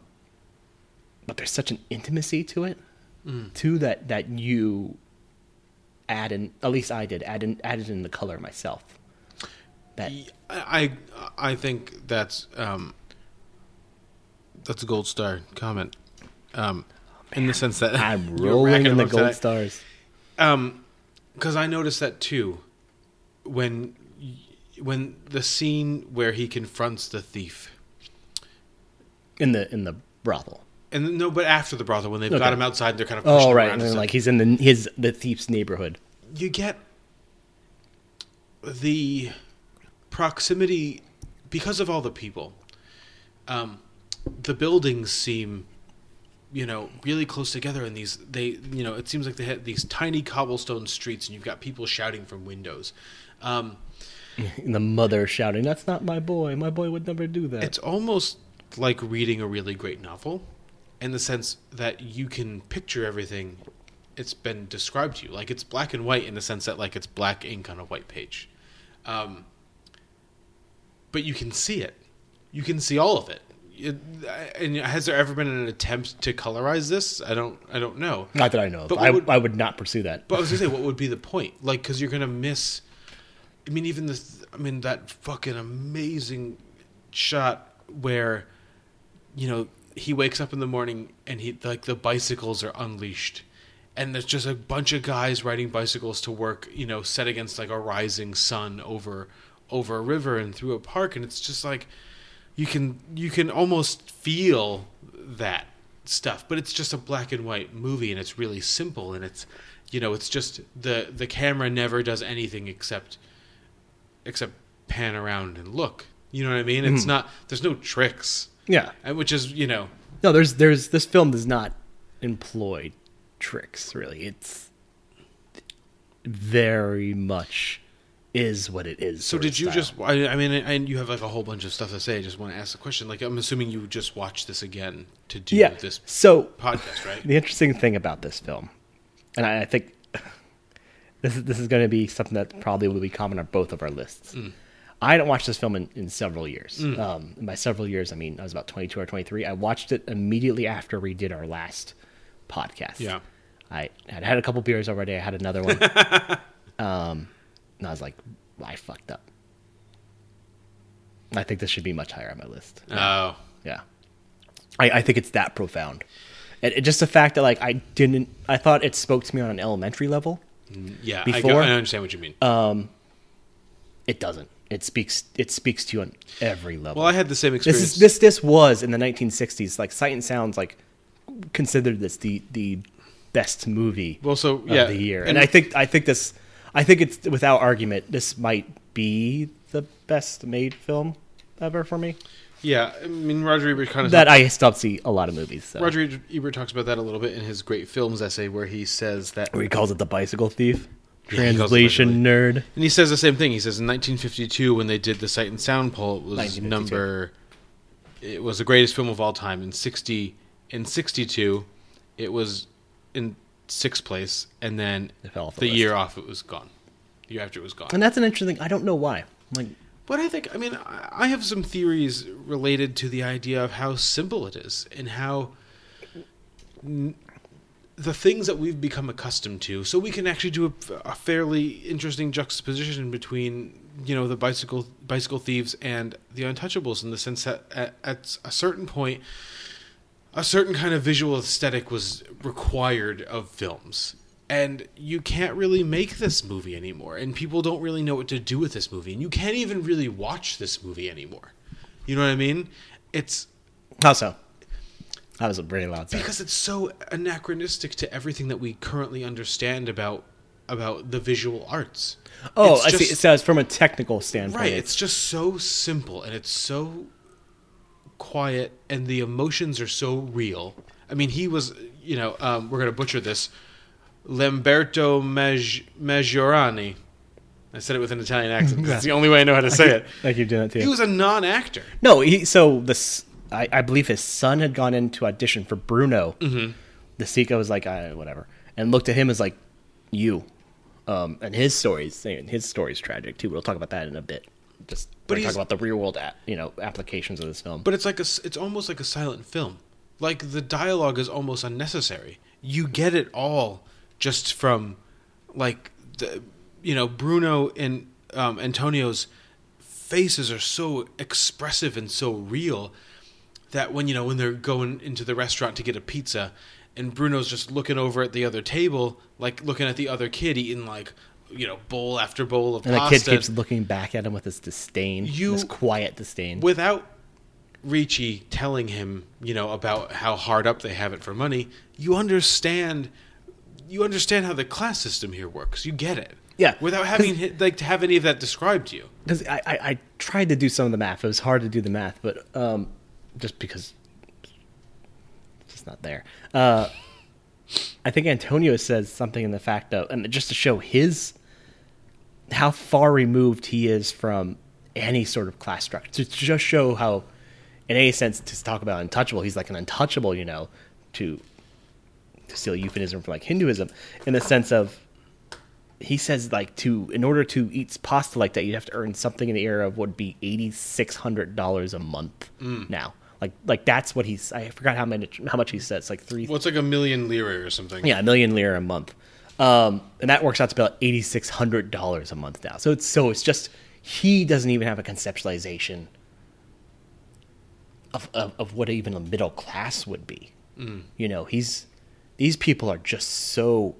but there's such an intimacy to it Mm. too that that you add in at least i did add in added in the color myself that I I think that's um, that's a gold star comment. Um, in the sense that I'm [laughs] rolling in the gold that. stars. Um, because I noticed that too when when the scene where he confronts the thief in the in the brothel. And no, but after the brothel when they've Okay. got him outside, they're kind of pushing Oh right, around and and then, like he's in the his the thief's neighborhood. you get the proximity because of all the people. Um, the buildings seem, you know, really close together, and these they, you know, it seems like they had these tiny cobblestone streets, and you've got people shouting from windows. Um, [laughs] And the mother shouting, "That's not my boy. My boy would never do that." it's almost like reading a really great novel, in the sense that you can picture everything. It's been described to you like it's black and white in the sense that like it's black ink on a white page, um, but you can see it. You can see all of it. It- and has there ever been an attempt to colorize this? I don't. I don't know. Not that I know. Of. But I, would- I would not pursue that. But I was gonna say, what would be the point? Like, because you're gonna miss. I mean, even this. I mean, that fucking amazing shot where, you know, he wakes up in the morning and he like the bicycles are unleashed, and there's just a bunch of guys riding bicycles to work. You know, set against like a rising sun over over a river and through a park, and it's just like you can you can almost feel that stuff. But it's just a black and white movie and it's really simple and it's you know it's just the the camera never does anything except except pan around and look. You know what i mean? It's Mhm. not there's no tricks Yeah. Uh, which is you know No, there's there's this film does not employ tricks really. It's very much is what it is. so did you style. just I, I mean and you have like a whole bunch of stuff to say i just want to ask the question like i'm assuming you just watched this again to do yeah. this so podcast right [laughs] The interesting thing about this film, and I, I think [laughs] this is this is going to be something that probably will be common on both of our lists. Mm. I hadn't watched this film in, in several years. Mm. Um, by several years, I mean I was about twenty two or twenty three. I watched it immediately after we did our last podcast. Yeah. I had had a couple beers already. I had another one. [laughs] um, and I was like, I fucked up. I think this should be much higher on my list. Oh. Yeah. I, I think it's that profound. And it, just the fact that like I didn't I thought it spoke to me on an elementary level. Mm, yeah, I go- Before I understand what you mean. Um it doesn't. It speaks it speaks to you on every level. Well, I had the same This experience. is this this was in the 1960s like Sight and Sound's like considered this the the best movie Well, so, of yeah, the year. and- And, I think I think this I think it's without argument this might be the best made film ever for me. yeah i mean roger ebert kind of That I still see a lot of movies. So. Roger Ebert talks about that a little bit in his great films essay, where he says that Where he calls it the bicycle thief. Yeah, he Translation nerd. and he says the same thing. He says in 1952, when they did the Sight and Sound poll, it was 1952. number, it was the greatest film of all time. In 60, in 62, it was in sixth place, and then fell off the the list. year off, it was gone. The year after, it was gone. And that's an interesting. I don't know why. Like, But I think, I mean, I I have some theories related to the idea of how simple it is and how n- the things that we've become accustomed to. So we can actually do a, a fairly interesting juxtaposition between, you know, the bicycle bicycle thieves and the Untouchables in the sense that at, at a certain point, a certain kind of visual aesthetic was required of films. And you can't really make this movie anymore. And people don't really know what to do with this movie. And you can't even really watch this movie anymore. You know what I mean? It's how so? That was a pretty loud sound. because it's so anachronistic to everything that we currently understand about about the visual arts. Oh, It's I see. So it's from a technical standpoint. Right, it's just so simple and it's so quiet and the emotions are so real. I mean, he was, you know, um, we're going to butcher this. Lamberto Mag- Maggiorani. I said it with an Italian accent. That's [laughs] the only way I know how to say it. I keep doing it too. He was a non-actor. No, he so this I, I believe his son had gone in to audition for Bruno. Mhm. De Sica was like, uh, whatever, and looked at him as like, you. Um, and his stories, his story is tragic too. We'll talk about that in a bit. Just But talk about the real world, a- you know, applications of this film. But it's like a, it's almost like a silent film. Like the dialogue is almost unnecessary. You get it all just from, like the, you know, Bruno and um, Antonio's faces are so expressive and so real that when you know when they're going into the restaurant to get a pizza and Bruno's just looking over at the other table, like looking at the other kid eating like you know bowl after bowl of And the kid keeps looking back at him with this disdain, You- this quiet disdain. without Ricci telling him, you know, about how hard up they have it for money. You understand. You understand how the class system here works. You get it. Yeah, Without having like to have any of that described to you. because I, I, I tried to do some of the math. It was hard to do the math, but um, just because it's just not there. Uh, I think Antonio says something in the fact of, and just to show his how far removed he is from any sort of class structure, to just show how, in any sense, to talk about untouchable, he's like an untouchable, you know, to to steal euphemism from like Hinduism, in the sense of he says like to in order to eat pasta like that, you'd have to earn something in the area of what would be eighty six hundred dollars a month Mm. now. Like like that's what he's. I forgot how much how much he said. It's like three. Well, it's like a million lira or something. Yeah, a million lira a month, um, and that works out to about eighty six hundred dollars a month now. So it's so it's just he doesn't even have a conceptualization of of, of what even a middle class would be. Mm. You know, he's these people are just so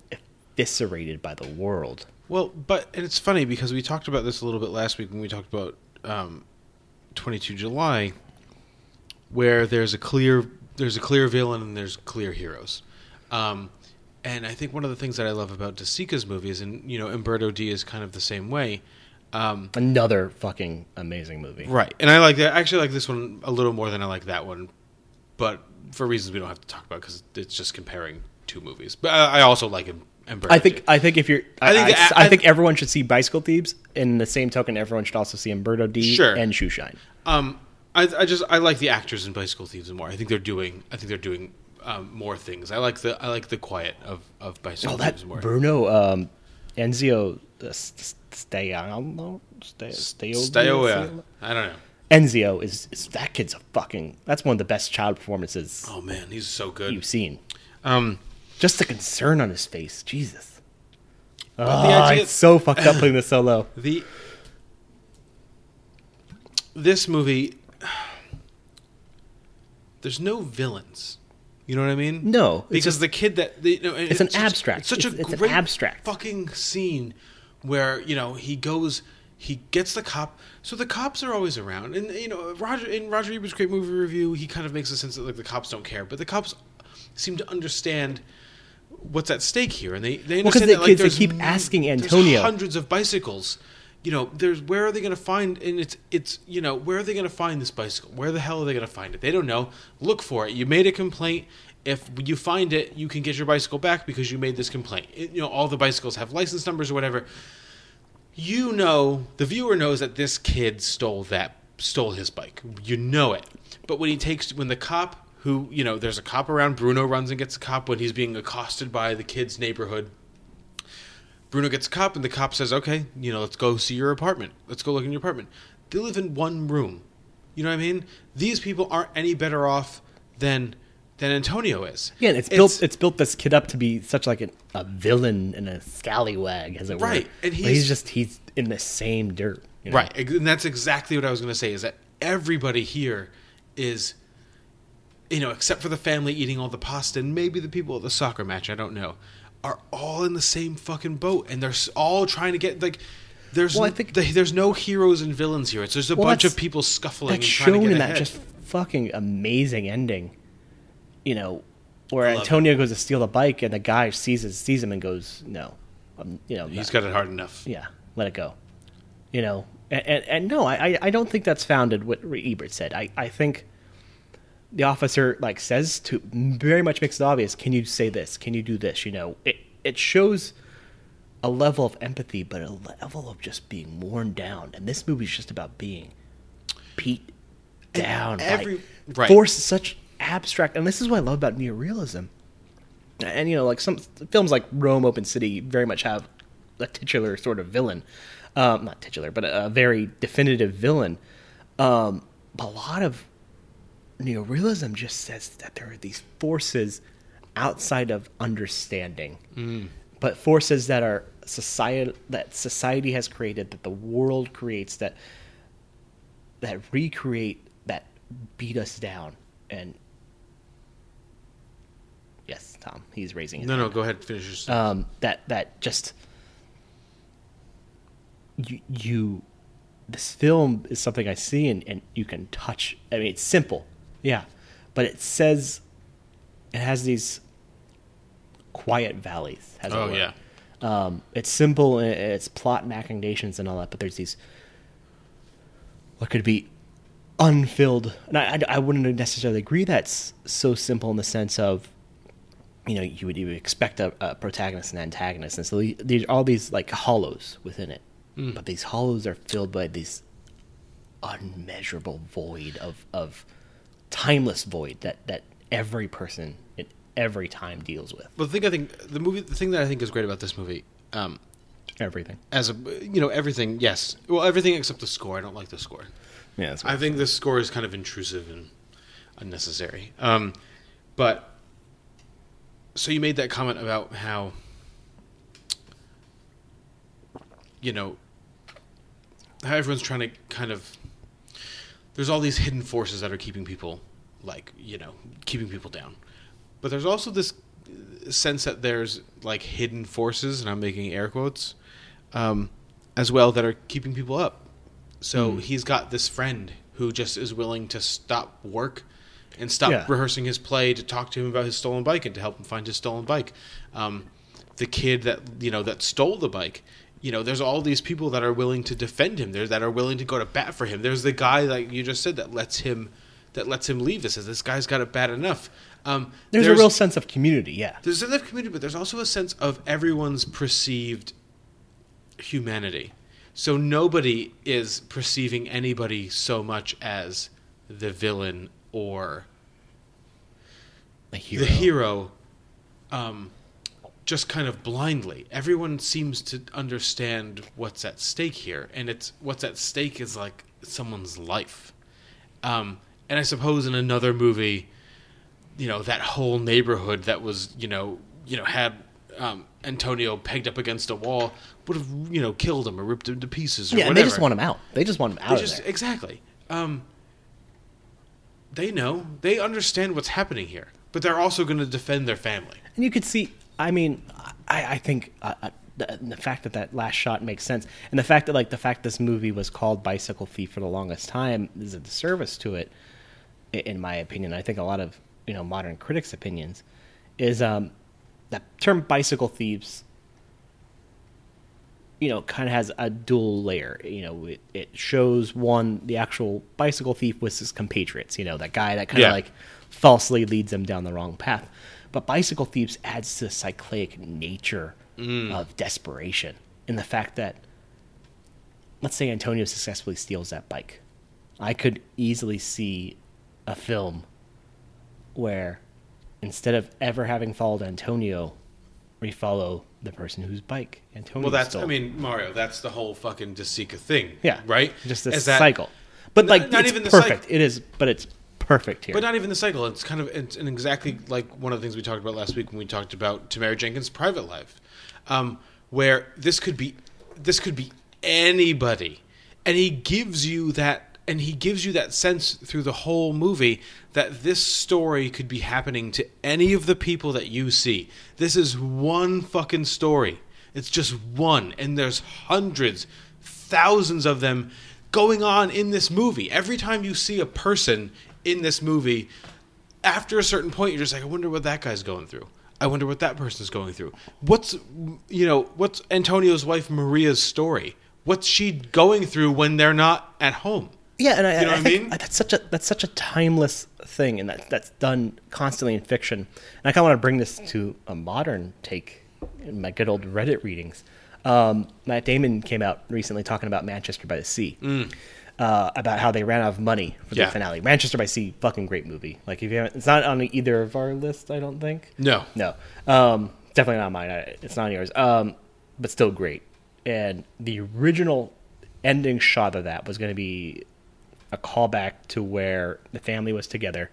eviscerated by the world. Well, but and it's funny because we talked about this a little bit last week when we talked about um, 22 July, where there's a clear there's a clear villain and there's clear heroes. Um, and I think one of the things that I love about De Sica's movies, and you know, Umberto D is kind of the same way. Um, Another fucking amazing movie. Right, and I like that. I actually like this one a little more than I like that one, but for reasons we don't have to talk about because it's just comparing two movies. But I, I also like him. I think I think if you're I, I think think I, I I- think everyone should see Bicycle Thieves. In the same token, everyone should also see Umberto D Sure. and Shoeshine. Um, I, I just I like the actors in Bicycle Thieves more. I think they're doing I think they're doing um, more things. I like the I like the quiet of of Bicycle Oh, that Thieves more. Bruno um, Enzio uh, S- Staiano, Sta- Staio- Staioia. I don't know. Enzio is, is that kid's a fucking. That's one of the best child performances. Oh man, he's so good. You've seen. Um, just the concern on his face, Jesus. Oh, the idea- it's so fucked up playing the solo. [laughs] The this movie, [sighs] there's no villains. You know what I mean? No, because just- the kid that the, you know, it's an such- abstract. It's such It's- a it's an great abstract. fucking scene where you know he goes, he gets the cop. So the cops are always around, and you know Roger in Roger Ebert's great movie review, he kind of makes a sense that like the cops don't care, but the cops seem to understand what's at stake here, and they they Well, understand the that like kids, they keep asking there's Antonio. hundreds of bicycles. You know, there's where are they going to find? And it's it's you know where are they going to find this bicycle? Where the hell are they going to find it? They don't know. Look for it. You made a complaint. If you find it, you can get your bicycle back because you made this complaint. It- you know, all the bicycles have license numbers or whatever. You know, the viewer knows that this kid stole that stole his bike. You know it. But when he takes when the cop who, you know, there's a cop around, Bruno runs and gets a cop when he's being accosted by the kid's neighborhood. Bruno gets a cop, and the cop says, "Okay, you know, let's go see your apartment. Let's go look in your apartment." They live in one room. You know what I mean? These people aren't any better off than than Antonio is. Yeah, and it's, built. It's built this kid up to be such like a, a villain and a scallywag, as it were. Right, and he's- he's just he's in the same dirt. you know? Right, and that's exactly what I was going to say. Is that everybody here is, you know, except for the family eating all the pasta and maybe the people at the soccer match. I don't know, are all in the same fucking boat, and they're all trying to get like. There's Well, think- th- there's no heroes and villains here. It's just a Well, bunch of people scuffling and That's trying to shown get in ahead. that just fucking amazing ending. You know, where Antonio goes to steal the bike, and the guy sees sees him and goes, "No, um, you know, He's got it hard enough. Yeah, let it go." You know, and, and, and no, I, I don't think that's founded what Ebert said. I, I think the officer like says to very much makes it obvious. Can you say this? Can you do this? You know, it it shows a level of empathy, but a level of just being worn down. And this movie's just about being beat down. every- by right. force such abstract, and this is what I love about neorealism. And you know, like some films like Rome, Open City, very much have a titular sort of villain, um, not titular, but a, a very definitive villain. Um, a lot of neorealism just says that there are these forces outside of understanding, Mm. but forces that are society that society has created, that the world creates, that that recreate, that beat us down, and Yes, Tom. He's raising his No, hand. no, go ahead. Finish um, that that just you you this film is something I see and, and you can touch. I mean, it's simple, yeah, but it says it has these quiet valleys. As it Oh, were. yeah. Um, it's simple. It's plot machinations and all that, but there's these what could be unfilled. And I, I, I wouldn't necessarily agree that's so simple in the sense of you know you would, you would expect a, a protagonist and antagonist, and so the- these all these like hollows within it, Mm. but these hollows are filled by these unmeasurable void of of timeless void that that every person in every time deals with. But the thing I think the movie, the thing that I think is great about this movie, um, everything as a you know everything. Yes, well everything except the score. I don't like the score. Yeah, that's I think the score is kind of intrusive and unnecessary. Um, but so you made that comment about how you know how everyone's trying to kind of there's all these hidden forces that are keeping people like you know keeping people down but there's also this sense that there's like hidden forces and i'm making air quotes um, as well that are keeping people up so Hmm. he's got this friend who just is willing to stop work and stop Yeah. rehearsing his play to talk to him about his stolen bike and to help him find his stolen bike. Um, the kid that you know that stole the bike. You know, there's all these people that are willing to defend him. There that are willing to go to bat for him. There's the guy like you just said that lets him that lets him leave. This says this guy's got it bad enough. Um, There's, a real sense of community, yeah. there's a sense of community, but there's also a sense of everyone's perceived humanity. So nobody is perceiving anybody so much as the villain or the hero. The hero um, just kind of blindly. Everyone seems to understand what's at stake here, and it's what's at stake is like someone's life. Um, and I suppose in another movie, you know, that whole neighborhood that was, you know, you know, had um, Antonio pegged up against a wall would have, you know, killed him or ripped him to pieces. Or Yeah, and they just want him out. They just want him out just there. exactly. Um, they know. They understand what's happening here, but they're also going to defend their family. And you could see, I mean, I, I think uh, uh, the, the fact that that last shot makes sense, and the fact that like the fact this movie was called Bicycle Thief for the longest time is a disservice to it, in my opinion. I think a lot of you know modern critics' opinions is um, that term bicycle thieves. You know, kind of has a dual layer. You know, it, it shows one the actual bicycle thief with his compatriots. You know, that guy that kind of Yeah. like falsely leads them down the wrong path. But bicycle thieves adds to the cyclic nature Mm. of desperation in the fact that, let's say Antonio successfully steals that bike, I could easily see a film where instead of ever having followed Antonio, we follow the person whose bike Antonio Well, that's. stole. I mean, Mario. That's the whole fucking De Sica thing. yeah, Right. Just this Is that- cycle, but like not it's even the perfect. cycle. It is, but it's perfect here. But not even the cycle. It's kind of it's and exactly like one of the things we talked about last week when we talked about Tamara Jenkins' private life, um, where this could be this could be anybody, and he gives you that and he gives you that sense through the whole movie that this story could be happening to any of the people that you see. This is one fucking story. It's just one, and there's hundreds, thousands of them going on in this movie. Every time you see a person in this movie, after a certain point, you're just like, I wonder what that guy's going through. I wonder what that person's going through. What's you know what's Antonio's wife Maria's story? What's she going through when they're not at home? Yeah, and I, You know I what I mean? that's such a that's such a timeless thing, and that that's done constantly in fiction. And I kind of want to bring this to a modern take in my good old Reddit readings. Um, Matt Damon came out recently talking about Manchester by the Sea, Mm. Uh, about how they ran out of money for Yeah. the finale. Manchester by Sea, fucking great movie. Like if you haven't, it's not on either of our lists, I don't think. No. no, um, definitely not mine. I- It's not on yours, um, but still great. And the original ending shot of that was going to be a callback to where the family was together.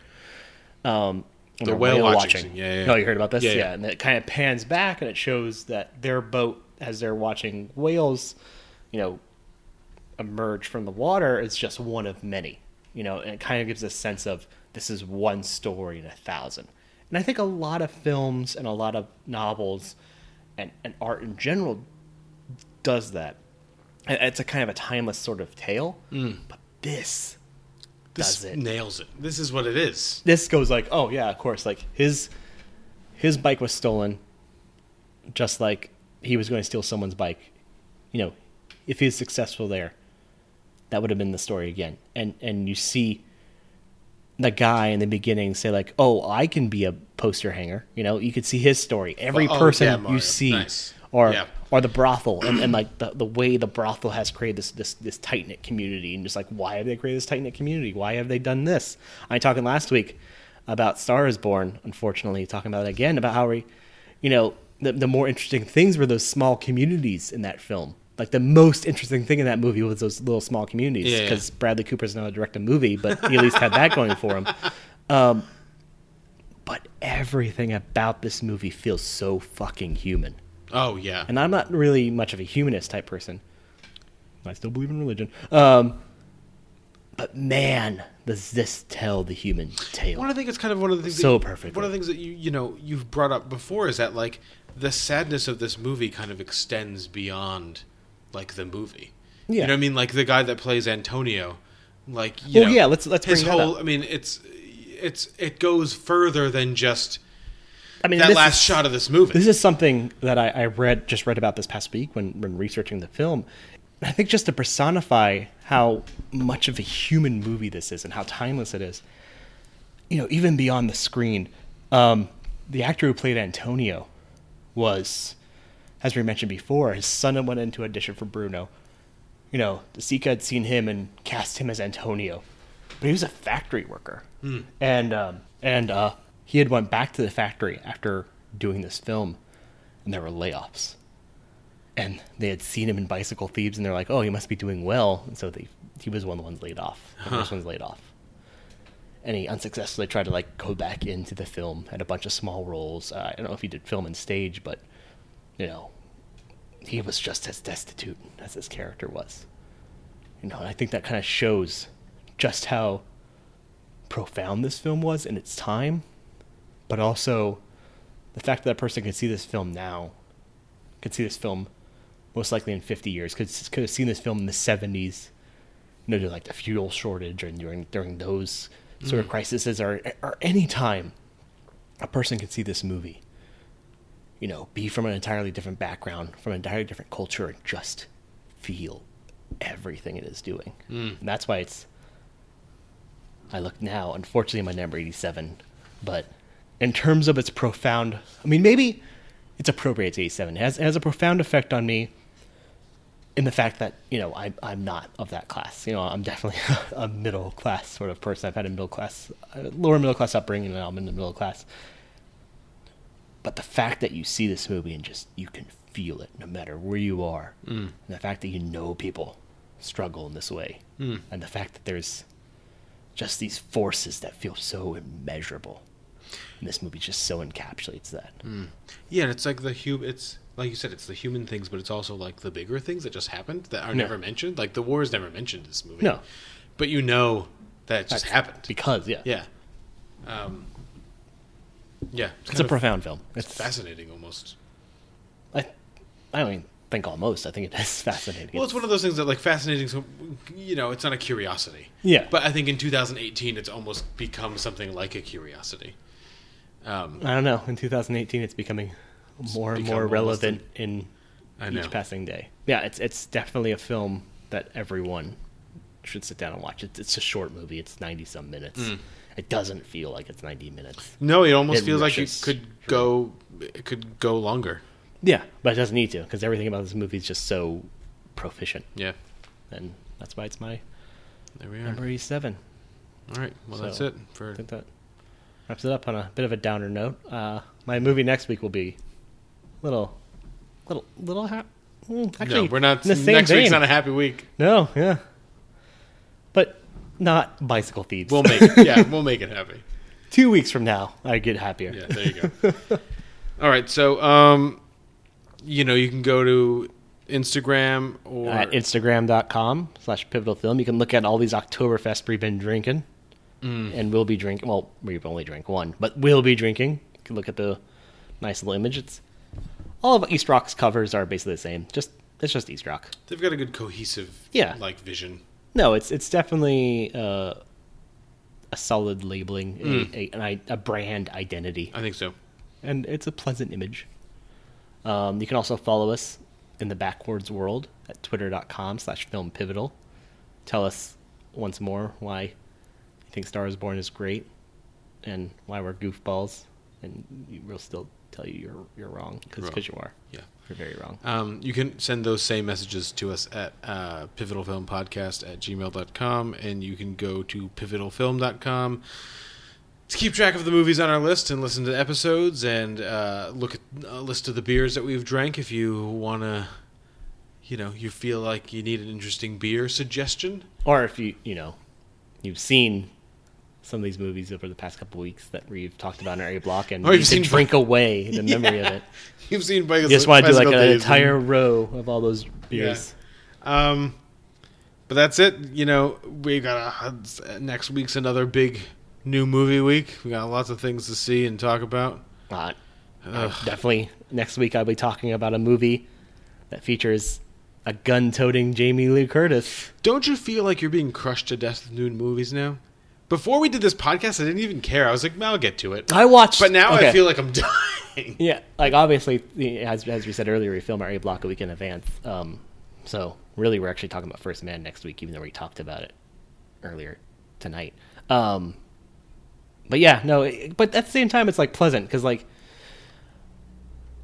Um, The they're whale watching scene. Yeah, yeah, yeah. you heard about this? Yeah, Yeah, yeah. and it kind of pans back and it shows that their boat, as they're watching whales, you know, emerge from the water, is just one of many. You know, and it kind of gives a sense of this is one story in a thousand. And I think a lot of films and a lot of novels and, and art in general does that. It's a kind of a timeless sort of tale. Mm. But this This does it. nails it. This is what it is. This goes like, oh yeah, of course. Like his his bike was stolen, just like he was going to steal someone's bike. You know, if he was successful there, that would have been the story again. And and you see the guy in the beginning say like, "Oh, I can be a poster hanger." You know, you could see his story. Every Oh, person yeah, you see, Nice. or Yeah. or the brothel, and, and like the the way the brothel has created this this this tight knit community, and just like why have they created this tight knit community? Why have they done this? I talking last week about Star is Born. Unfortunately, talking about it again about how we, you know, the the more interesting things were those small communities in that film. Like the most interesting thing in that movie was those little small communities Yeah, yeah. because Bradley Cooper's not to direct a movie, but he at least had that going for him. [laughs] Um, but everything about this movie feels so fucking human. Oh yeah. And I'm not really much of a humanist type person. I still believe in religion. Um, but man, does this tell the human tale? Well, I think it's kind of one of the things. So that, perfect. One of the things that you you know you've brought up before is that like the sadness of this movie kind of extends beyond like the movie. Yeah. You know what I mean? Like the guy that plays Antonio, like you Well, know, yeah, let's- let's his bring whole. up. I mean, it's it's it goes further than just. I mean, that last is- shot of this movie. This is something that I, I read just read about this past week when when researching the film. I think just to personify how much of a human movie this is and how timeless it is. You know, even beyond the screen, um, the actor who played Antonio was, as we mentioned before, his son went into audition for Bruno. You know, De Sica had seen him and cast him as Antonio, but he was a factory worker, Hmm. and um, and uh, he had went back to the factory after doing this film, and there were layoffs, and they had seen him in Bicycle Thieves, and they're like, "Oh, he must be doing well," and so they he was one of the ones laid off, the Huh. first one's laid off, and he unsuccessfully tried to like go back into the film, had a bunch of small roles. Uh, I don't know if he did film and stage, but you know, he was just as destitute as his character was. You know, I think that kind of shows just how profound this film was in its time, but also the fact that a person could see this film now, could see this film most likely in 50 years, could, could have seen this film in the 70s, you know, during like the fuel shortage or during, during those sort of Mm. crises or, or any time a person could see this movie you know, be from an entirely different background, from an entirely different culture, and just feel everything it is doing. Mm. And that's why it's. I look now, unfortunately, my number 87, but in terms of its profound. I mean, maybe it's appropriate to 87. It has, it has a profound effect on me in the fact that, you know, I, I'm not of that class. You know, I'm definitely [laughs] a middle class sort of person. I've had a middle class, lower middle class upbringing, and I'm in the middle class but the fact that you see this movie and just you can feel it no matter where you are Mm. and the fact that you know people struggle in this way Mm. and the fact that there's just these forces that feel so immeasurable and this movie just so encapsulates that Mm. Yeah, and it's like the hu It's like you said, it's the human things, but it's also like the bigger things that just happened that are Yeah. never mentioned. Like the war is never mentioned in this movie. No. but you know that it just That's happened because yeah Yeah. Um, yeah, it's, kind a of- profound film It's fascinating, almost. I, I don't even think almost I think it is [laughs] fascinating Well, it's one of those things that like fascinating. So you know, it's not a curiosity. Yeah. But I think in 2018, it's almost become something like a curiosity. Um, I don't know in 2018 it's becoming more and more relevant an- in each passing day. Yeah, it's it's definitely a film that everyone should sit down and watch. It's it's a short movie. It's 90 some minutes. Mm. It doesn't feel like it's 90 minutes. no, it almost It feels like it could go. It could go longer. Yeah, but it doesn't need to because everything about this movie is just so proficient. Yeah. and that's why it's my There we are. number 87. All right. Well, that's it for I think that wraps it up on a bit of a downer note. Uh, my movie next week will be little, little, little. Ha- mm, actually, no, we're not. in the same next week's not a happy week. No, yeah, not bicycle thieves. We'll make it. [laughs] Yeah, we'll make it happy. Two weeks from now, I get happier. Yeah, there you go. [laughs] All right, so um, you know, you can go to Instagram or at instagram.com slash pivotal film. You can look at all these Oktoberfest we've been drinking. Mm. and we'll be drinking. Well, we've only drank one, but we'll be drinking. You can look at the nice little image. It's all of East Rock's covers are basically the same. Just it's just East Rock. They've got a good cohesive, Yeah. like vision. No, it's it's definitely uh, a solid labeling, Mm. a, a, an i- a brand identity. I think so. And it's a pleasant image. Um, you can also follow us in the backwards world at twitter.com slash film pivotal. Tell us once more why you think Star is Born is great and why we're goofballs. And we- we'll still tell you you're, you're wrong because you are. Yeah. You're very wrong. Um, you can send those same messages to us at uh, pivotalfilmpodcast at gmail.com, and you can go to pivotalfilm.com to keep track of the movies on our list and listen to episodes and uh, look at a list of the beers that we've drank if you want to, you know, you feel like you need an interesting beer suggestion. Or if you you know you've seen some of these movies over the past couple weeks that we've talked about in our A block, and Or you you've can seen- drink away the [laughs] memory Yeah. of it. You've seen You just want to do like an entire and- row of all those beers. Yeah. Um, but that's it. You know, we got a, next week's another big new movie week. We got lots of things to see and talk about. Uh, definitely next week I'll be talking about a movie that features a gun-toting Jamie Lee Curtis. Don't you feel like you're being crushed to death with new movies now? Before we did this podcast, I didn't even care. I was like, "I'll get to it." I watched, but now I feel like I'm [laughs] dying. Yeah, like obviously, as as we said earlier, we film our A block a week in advance. Um, so really, we're actually talking about First Man next week, even though we talked about it earlier tonight. Um, but yeah, no, but at the same time, it's like pleasant because like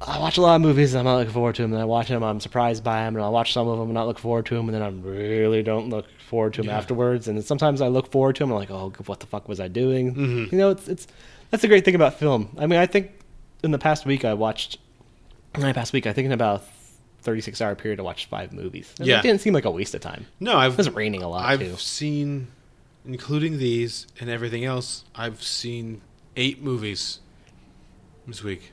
I watch a lot of movies and I'm not looking forward to them, and I watch them, I'm surprised by them, and I watch some of them and not look forward to them, and then I really don't look forward to them Yeah. afterwards. And sometimes I look forward to them, I'm like, oh, what the fuck was I doing? Mhm. You know, it's it's that's the great thing about film. I mean, I think in the past week I watched, in the past week I think in about 36 hour period I watched five movies. And Yeah. it didn't seem like a waste of time. No, I've it was raining a lot I've too. seen, including these and everything else. I've seen eight movies this week.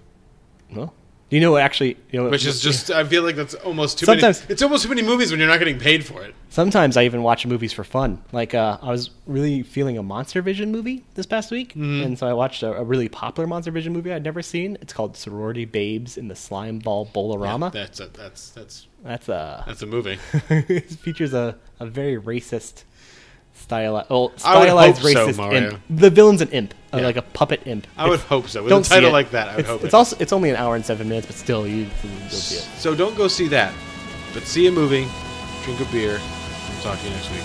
Well, you know what actually? You know, Which is just, I feel like that's almost too Sometimes- many. It's almost too many movies when you're not getting paid for it. Sometimes I even watch movies for fun. Like uh, I was really feeling a Monster Vision movie this past week, Mm-hmm. and so I watched a, a really popular Monster Vision movie I'd never seen. It's called Sorority Babes in the Slime Ball Bowl-O-Rama. That's a, that's that's That's a that's a movie. [laughs] it features a, a very racist well, would stylized hope so, racist Mario. imp. The villain's an imp, uh, Yeah. like a puppet imp. I would It's- hope so. With don't a title like that, I would it's, hope It's it. also it's only an hour and seven minutes, but still, you can go see it. So don't go see that, but see a movie, drink a beer, and talk to you next week.